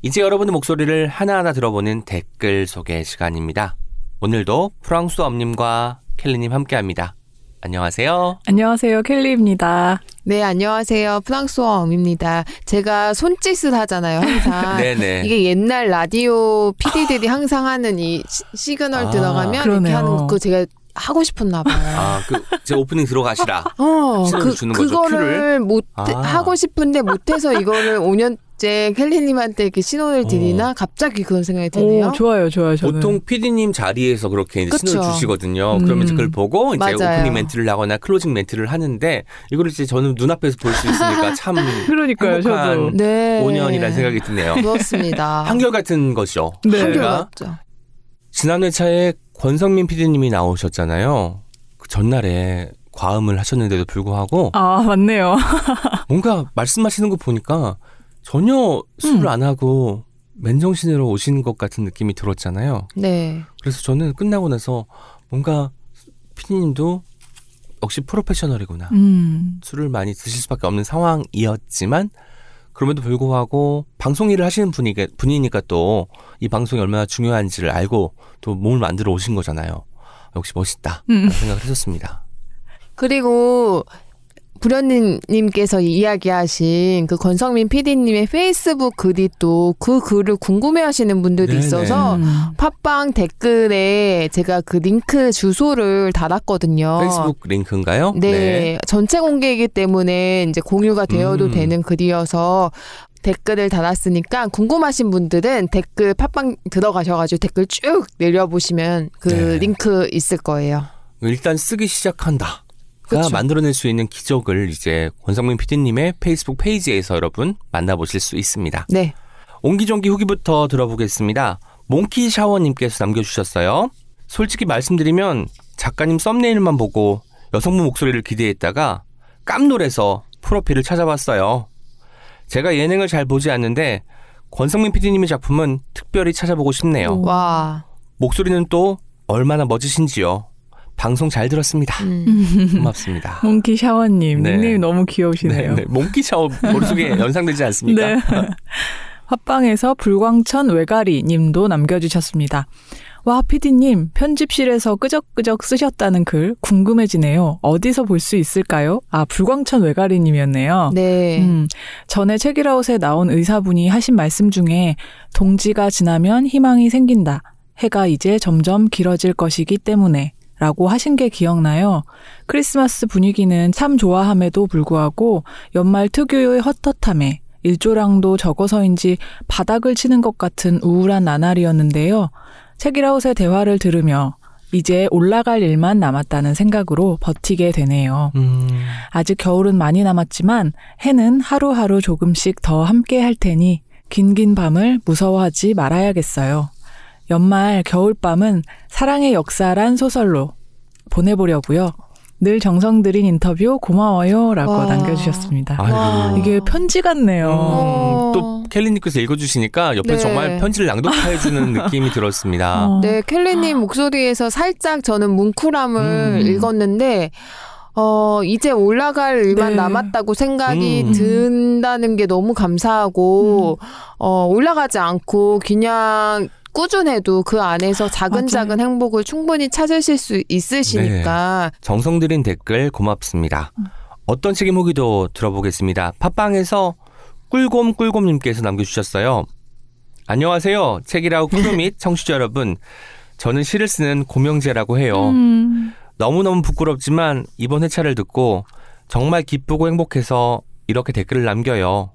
이제 여러분의 목소리를 하나하나 들어보는 댓글 소개 시간입니다. 오늘도 프랑소와 엄님과 켈리님 함께 합니다. 안녕하세요. 안녕하세요. 켈리입니다. 네, 안녕하세요. 프랑소와 엄입니다. 제가 손짓을 하잖아요, 항상. <laughs> 네네. 이게 옛날 라디오 PD들이 항상 하는 이 시- 시그널 아, 들어가면 이렇게 그러네요. 하는 거 제가 하고 싶었나 봐요. <laughs> 아, 그, 제 오프닝 들어가시라. <laughs> 어, 그, 주는 거죠, 그거를 못, 아. 하고 싶은데 못해서 이거를 5년째 켈리님한테 이렇게 신호를 드리나? 갑자기 그런 생각이 드네요. 오, 좋아요, 좋아요. 저는. 보통 PD님 자리에서 그렇게 이제 그쵸. 신호를 주시거든요. 음. 그러면 이제 그걸 보고 이제 맞아요. 오프닝 멘트를 하거나 클로징 멘트를 하는데 이거를 이제 저는 눈앞에서 볼 수 있으니까 <laughs> 참 그러니까요, 행복한 저도. 네. 5년이라는 생각이 드네요. 그렇습니다. 한결 같은 것이요. 네. 저희가 한결 같죠. 지난 회차에 권성민 PD님이 나오셨잖아요. 그 전날에 과음을 하셨는데도 불구하고 아, 맞네요. <laughs> 뭔가 말씀하시는 거 보니까 전혀 술을 음. 안 하고 맨정신으로 오신 것 같은 느낌이 들었잖아요. 네. 그래서 저는 끝나고 나서 뭔가 피디님도 역시 프로페셔널이구나. 음. 술을 많이 드실 수밖에 없는 상황이었지만 그럼에도 불구하고 방송 일을 하시는 분이, 분이니까 또 이 방송이 얼마나 중요한지를 알고 또 몸을 만들어 오신 거잖아요. 역시 멋있다. 음. 생각을 했었습니다. 그리고 불현님께서 이야기하신 그 권성민 PD님의 페이스북 글이 또 그 글을 궁금해하시는 분들이 네네. 있어서 음. 팟빵 댓글에 제가 그 링크 주소를 달았거든요. 페이스북 링크인가요? 네, 전체 공개이기 때문에 이제 공유가 되어도 음. 되는 글이어서 댓글을 달았으니까 궁금하신 분들은 댓글 팟빵 들어가셔가지고 댓글 쭉 내려보시면 그 네. 링크 있을 거예요. 일단 쓰기 시작한다. 가 그쵸. 만들어낼 수 있는 기적을 이제 권성민 PD님의 페이스북 페이지에서 여러분 만나보실 수 있습니다. 네. 옹기종기 후기부터 들어보겠습니다. 몽키 샤워님께서 남겨주셨어요. 솔직히 말씀드리면 작가님 썸네일만 보고 여성분 목소리를 기대했다가 깜놀해서 프로필을 찾아봤어요. 제가 예능을 잘 보지 않는데 권성민 PD님의 작품은 특별히 찾아보고 싶네요. 와. 목소리는 또 얼마나 멋지신지요. 방송 잘 들었습니다. 음. 고맙습니다. <laughs> 몽키 샤워님 네. 닉네임 너무 귀여우시네요. 네, 몽키 샤워 머릿속에 <laughs> 연상되지 않습니까? 네. <laughs> 팟빵에서 불광천 외가리 님도 남겨주셨습니다. 와, 피디님, 편집실에서 끄적끄적 쓰셨다는 글 궁금해지네요. 어디서 볼 수 있을까요? 아, 불광천 외가리 님이었네요. 네. 음, 전에 책이라웃에 나온 의사분이 하신 말씀 중에 동지가 지나면 희망이 생긴다. 해가 이제 점점 길어질 것이기 때문에 라고 하신 게 기억나요. 크리스마스 분위기는 참 좋아함에도 불구하고 연말 특유의 헛헛함에 일조량도 적어서인지 바닥을 치는 것 같은 우울한 나날이었는데요. 책이라웃의 대화를 들으며 이제 올라갈 일만 남았다는 생각으로 버티게 되네요. 음, 아직 겨울은 많이 남았지만 해는 하루하루 조금씩 더 함께 할 테니 긴긴 밤을 무서워하지 말아야겠어요. 연말 겨울밤은 사랑의 역사란 소설로 보내보려고요. 늘 정성 들인 인터뷰 고마워요. 라고 와. 남겨주셨습니다. 아이고. 와. 이게 편지 같네요. 어. 음, 또 켈리님께서 읽어주시니까 옆에 네. 정말 편지를 낭독해주는 <laughs> 느낌이 들었습니다. 어. 네, 켈리님 목소리에서 살짝 저는 뭉클함을 음. 읽었는데, 어, 이제 올라갈 일만 네. 남았다고 생각이 음. 든다는 게 너무 감사하고, 어, 올라가지 않고 그냥 꾸준해도 그 안에서 작은 맞아요. 작은 행복을 충분히 찾으실 수 있으시니까. 정성 들인 댓글 고맙습니다. 어떤 책임 후기도 들어보겠습니다. 팟빵에서 꿀곰꿀곰님께서 남겨주셨어요. 안녕하세요. 책읽아웃 크루 <laughs> 및 청취자 여러분. 저는 시를 쓰는 고명재라고 해요. 음. 너무너무 부끄럽지만 이번 회차를 듣고 정말 기쁘고 행복해서 이렇게 댓글을 남겨요.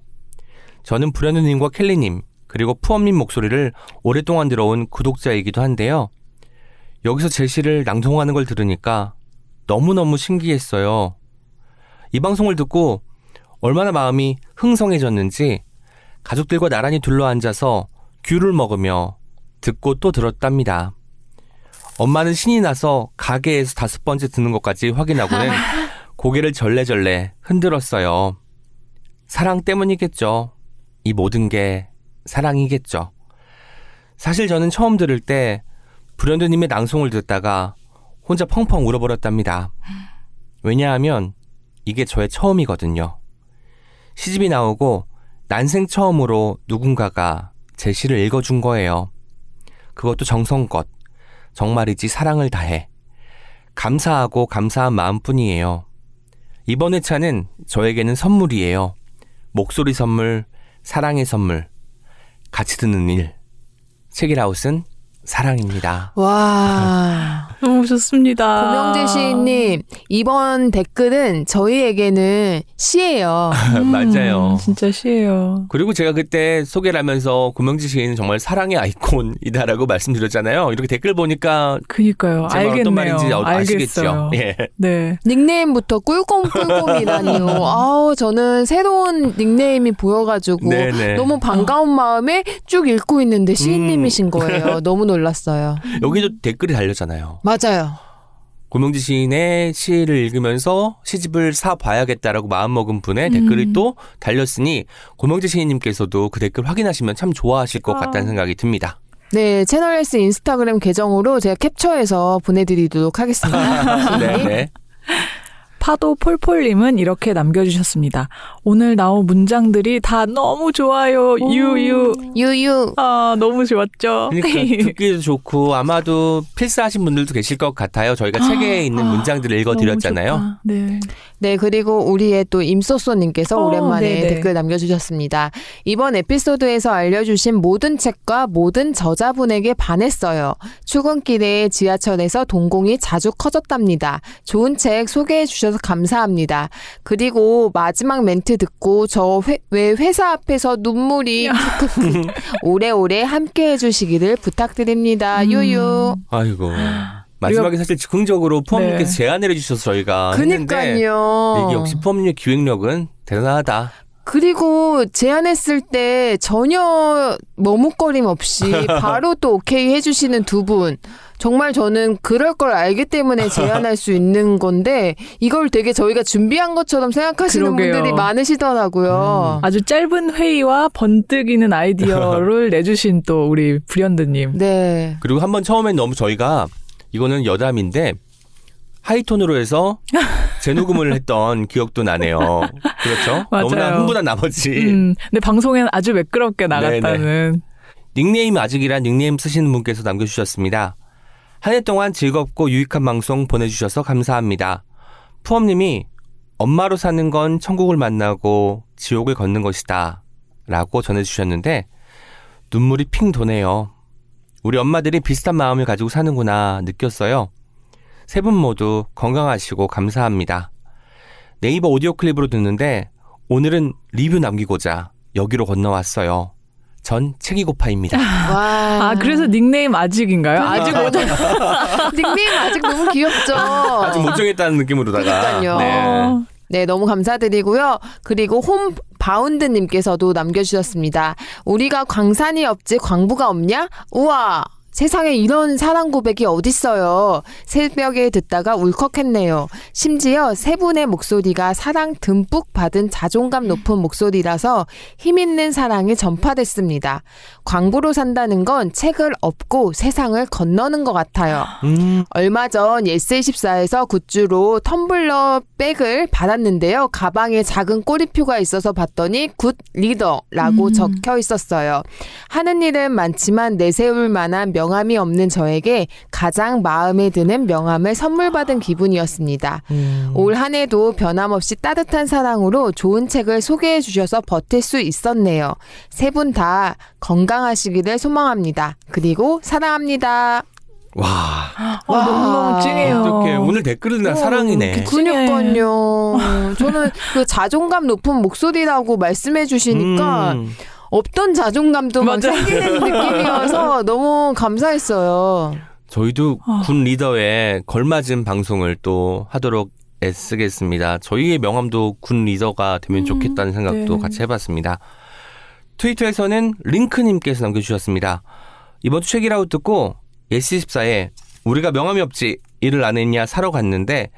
저는 불현우님과 켈리님 그리고 푸엄님 목소리를 오랫동안 들어온 구독자이기도 한데요. 여기서 제 시를 낭송하는 걸 들으니까 너무너무 신기했어요. 이 방송을 듣고 얼마나 마음이 흥성해졌는지 가족들과 나란히 둘러앉아서 귤을 먹으며 듣고 또 들었답니다. 엄마는 신이 나서 가게에서 다섯 번째 듣는 것까지 확인하고는 <laughs> 고개를 절레절레 흔들었어요. 사랑 때문이겠죠. 이 모든 게 사랑이겠죠. 사실 저는 처음 들을 때 불현듯님의 낭송을 듣다가 혼자 펑펑 울어버렸답니다. 왜냐하면 이게 저의 처음이거든요. 시집이 나오고 난생 처음으로 누군가가 제 시를 읽어준 거예요. 그것도 정성껏. 정말이지 사랑을 다해. 감사하고 감사한 마음뿐이에요. 이번 회차는 저에게는 선물이에요. 목소리 선물, 사랑의 선물, 같이 듣는 일. 책이라웃은 사랑입니다. 와. <laughs> 너무 좋습니다. 고명재 시인님, 이번 댓글은 저희에게는 시예요. <laughs> 맞아요. 음, 진짜 시예요. 그리고 제가 그때 소개를 하면서 고명지 시인은 정말 사랑의 아이콘이다라고 말씀드렸잖아요. 이렇게 댓글 보니까 그니까요. 알겠네요. 어떤 말인지 어- 아시겠죠? 예. 네. 닉네임부터 꿀곰꿀곰이라니요. <laughs> 아우, 저는 새로운 닉네임이 보여가지고 네네. 너무 반가운 마음에 쭉 읽고 있는데 시인님이신 거예요. 너무 놀랐어요. 여기도 댓글이 달렸잖아요. 맞아요. 고명지 시인의 시를 읽으면서 시집을 사 봐야겠다라고 마음먹은 분의 댓글이 또 달렸으니 고명지 시인님께서도 그 댓글 확인하시면 참 좋아하실 것 같다는 생각이 듭니다. 네, 채널 S 인스타그램 계정으로 제가 캡처해서 보내드리도록 하겠습니다. 시인님. <laughs> 네네. <laughs> 파도 폴폴님은 이렇게 남겨주셨습니다. 오늘 나온 문장들이 다 너무 좋아요. 유유. 유유. 아, 너무 좋았죠. 그러니까 <laughs> 듣기도 좋고 아마도 필사하신 분들도 계실 것 같아요. 저희가 책에 있는 문장들을 읽어드렸잖아요. 네. 네, 그리고 우리의 또 임소소님께서 어, 오랜만에 네네. 댓글 남겨주셨습니다. 이번 에피소드에서 알려주신 모든 책과 모든 저자분에게 반했어요. 출근길에 지하철에서 동공이 자주 커졌답니다. 좋은 책 소개해 주셔서 감사합니다. 그리고 마지막 멘트 듣고 저왜 회사 앞에서 눈물이. <laughs> 오래오래 함께 해주시기를 부탁드립니다. 음. 유유. 아이고. 마지막에 사실 즉흥적으로 포함님께서 네. 제안을 해주셔서 저희가 했는데 그니까요. 이게 역시 포함님의 기획력은 대단하다. 그리고 제안했을 때 전혀 머뭇거림 없이 <laughs> 바로 또 오케이 해주시는 두 분. 정말 저는 그럴 걸 알기 때문에 제안할 수 있는 건데 이걸 되게 저희가 준비한 것처럼 생각하시는 그러게요. 분들이 많으시더라고요. 아주 짧은 회의와 번뜩이는 아이디어를 <laughs> 내주신 또 우리 불현드님. 네. 그리고 한번 처음엔 너무 저희가 이거는 여담인데 하이톤으로 해서 <laughs> 재녹음을 했던 기억도 나네요. 그렇죠? <laughs> 너무나 흥분한 나머지 음, 근데 방송엔 아주 매끄럽게 나갔다는. 닉네임 아직이란 닉네임 쓰시는 분께서 남겨주셨습니다. 한 해 동안 즐겁고 유익한 방송 보내주셔서 감사합니다. 푸엄님이 엄마로 사는 건 천국을 만나고 지옥을 걷는 것이다. 라고 전해주셨는데 눈물이 핑 도네요. 우리 엄마들이 비슷한 마음을 가지고 사는구나 느꼈어요. 세 분 모두 건강하시고 감사합니다. 네이버 오디오 클립으로 듣는데 오늘은 리뷰 남기고자 여기로 건너왔어요. 전 책이고파입니다. 와. 아, 그래서 닉네임 아직인가요? 아직 오전. <laughs> 닉네임 아직 너무 귀엽죠. 아직 못 정했다는 느낌으로다가. 그러니까요. 네. 네, 너무 감사드리고요. 그리고 홈 바운드님께서도 남겨주셨습니다. 우리가 광산이 없지 광부가 없냐? 우와! 세상에 이런 사랑 고백이 어딨어요. 새벽에 듣다가 울컥했네요. 심지어 세 분의 목소리가 사랑 듬뿍 받은 자존감 높은 목소리라서 힘있는 사랑이 전파됐습니다. 광부로 산다는 건 책을 업고 세상을 건너는 것 같아요. 음, 얼마 전 예스24에서 굿즈로 텀블러 백을 받았는데요. 가방에 작은 꼬리표가 있어서 봤더니 good reader라고 음. 적혀 있었어요. 하는 일은 많지만 내세울 만한 명함이 없는 저에게 가장 마음에 드는 명함을 선물 받은 기분이었습니다. 음. 올한 해도 변함없이 따뜻한 사랑으로 좋은 책을 소개해 주셔서 버틸 수 있었네요. 세 분 다 건강하시기를 소망합니다. 그리고 사랑합니다. 와. 와, 너무너무 찡해요. 어떻게 오늘 댓글은 다 사랑이네. 그니까요. 저는 그 자존감 높은 목소리라고 말씀해 주시니까 음, 없던 자존감도 막 맞아. 생기는 <laughs> 느낌이어서 너무 감사했어요. 저희도 아. good reader에 걸맞은 방송을 또 하도록 애쓰겠습니다. 저희의 명함도 good reader가 되면 음, 좋겠다는 생각도 네. 같이 해봤습니다. 트위터에서는 링크님께서 남겨주셨습니다. 이번 주 책읽아웃 듣고 예스24에 우리가 명함이 없지 일을 안 했냐 사러 갔는데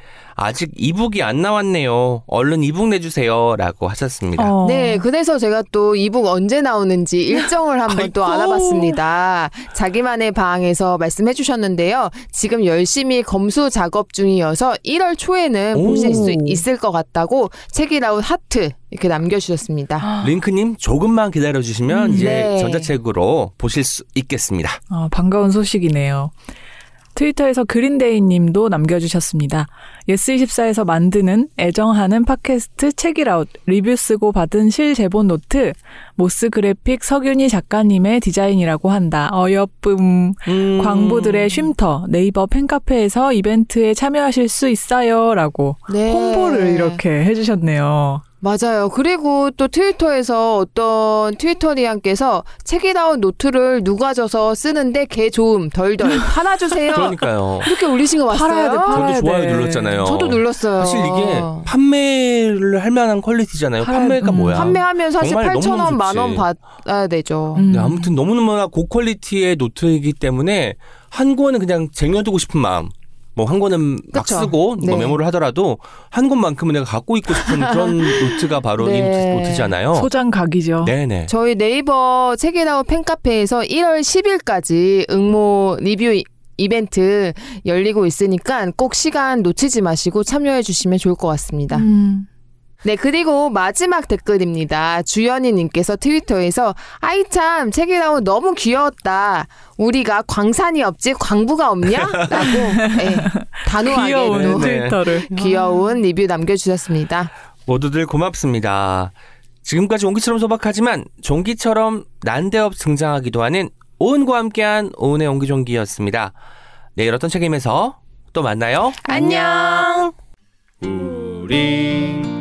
아직 이북이 안 나왔네요. 얼른 이북 내주세요. 라고 하셨습니다. 어. 네, 그래서 제가 또 이북 언제 나오는지 일정을 한번 또. 알아봤습니다. 자기만의 방에서 말씀해 주셨는데요. 지금 열심히 검수 작업 중이어서 1월 초에는 오. 보실 수 있을 것 같다고 책이라웃 하트 이렇게 남겨주셨습니다. 링크님 조금만 기다려주시면 음, 이제 네. 전자책으로 보실 수 있겠습니다. 어, 반가운 소식이네요. 트위터에서 그린데이 님도 남겨주셨습니다. 예스24에서 만드는 애정하는 팟캐스트 책읽아웃 리뷰 쓰고 받은 실제본 노트 모스 그래픽 석윤희 작가님의 디자인이라고 한다. 어여쁨. 음. 광부들의 쉼터 네이버 팬카페에서 이벤트에 참여하실 수 있어요. 라고 네. 홍보를 이렇게 해주셨네요. 맞아요. 그리고 또 트위터에서 어떤 트위터리안께서 책읽아웃 노트를 누가 줘서 쓰는데 개 좋음 덜덜 <laughs> 팔아주세요. 그러니까요. 이렇게 올리신 거 봤어요? 팔아야 돼, 팔아야 저도 좋아요 돼. 눌렀잖아요. 저도 눌렀어요. 사실 이게 판매를 할 만한 quality잖아요. 팔아야- 판매가 음. 뭐야? 판매하면 사실 정말 8천 원, 너무너무 만 원 좋지. 받아야 되죠. 음. 네, 아무튼 너무너무나 고quality의 노트이기 때문에 한 권은 그냥 쟁여두고 싶은 마음. 뭐 한 권은 막 그쵸. 쓰고 뭐 네. 메모를 하더라도 한 권만큼은 내가 갖고 있고 싶은 <laughs> 그런 노트가 바로 이 네. 노트잖아요. 소장 각이죠. 네네. 저희 네이버 책읽아웃 팬카페에서 1월 10일까지 응모 리뷰 이벤트 열리고 있으니까 꼭 시간 놓치지 마시고 참여해 주시면 좋을 것 같습니다. 음. 네, 그리고 마지막 댓글입니다. 주연이님께서 트위터에서 아이 참 책이라고 너무 귀여웠다. 우리가 광산이 없지 광부가 없냐? <laughs> 라고 네, 단호하게 귀여운 또 네. 트위터를. 귀여운 리뷰 남겨주셨습니다. 모두들 고맙습니다. 지금까지 옹기처럼 소박하지만 종기처럼 난데없 등장하기도 하는 오은과 함께한 오은의 옹기종기였습니다. 내일 어떤 책임에서 또 만나요. 안녕. 우리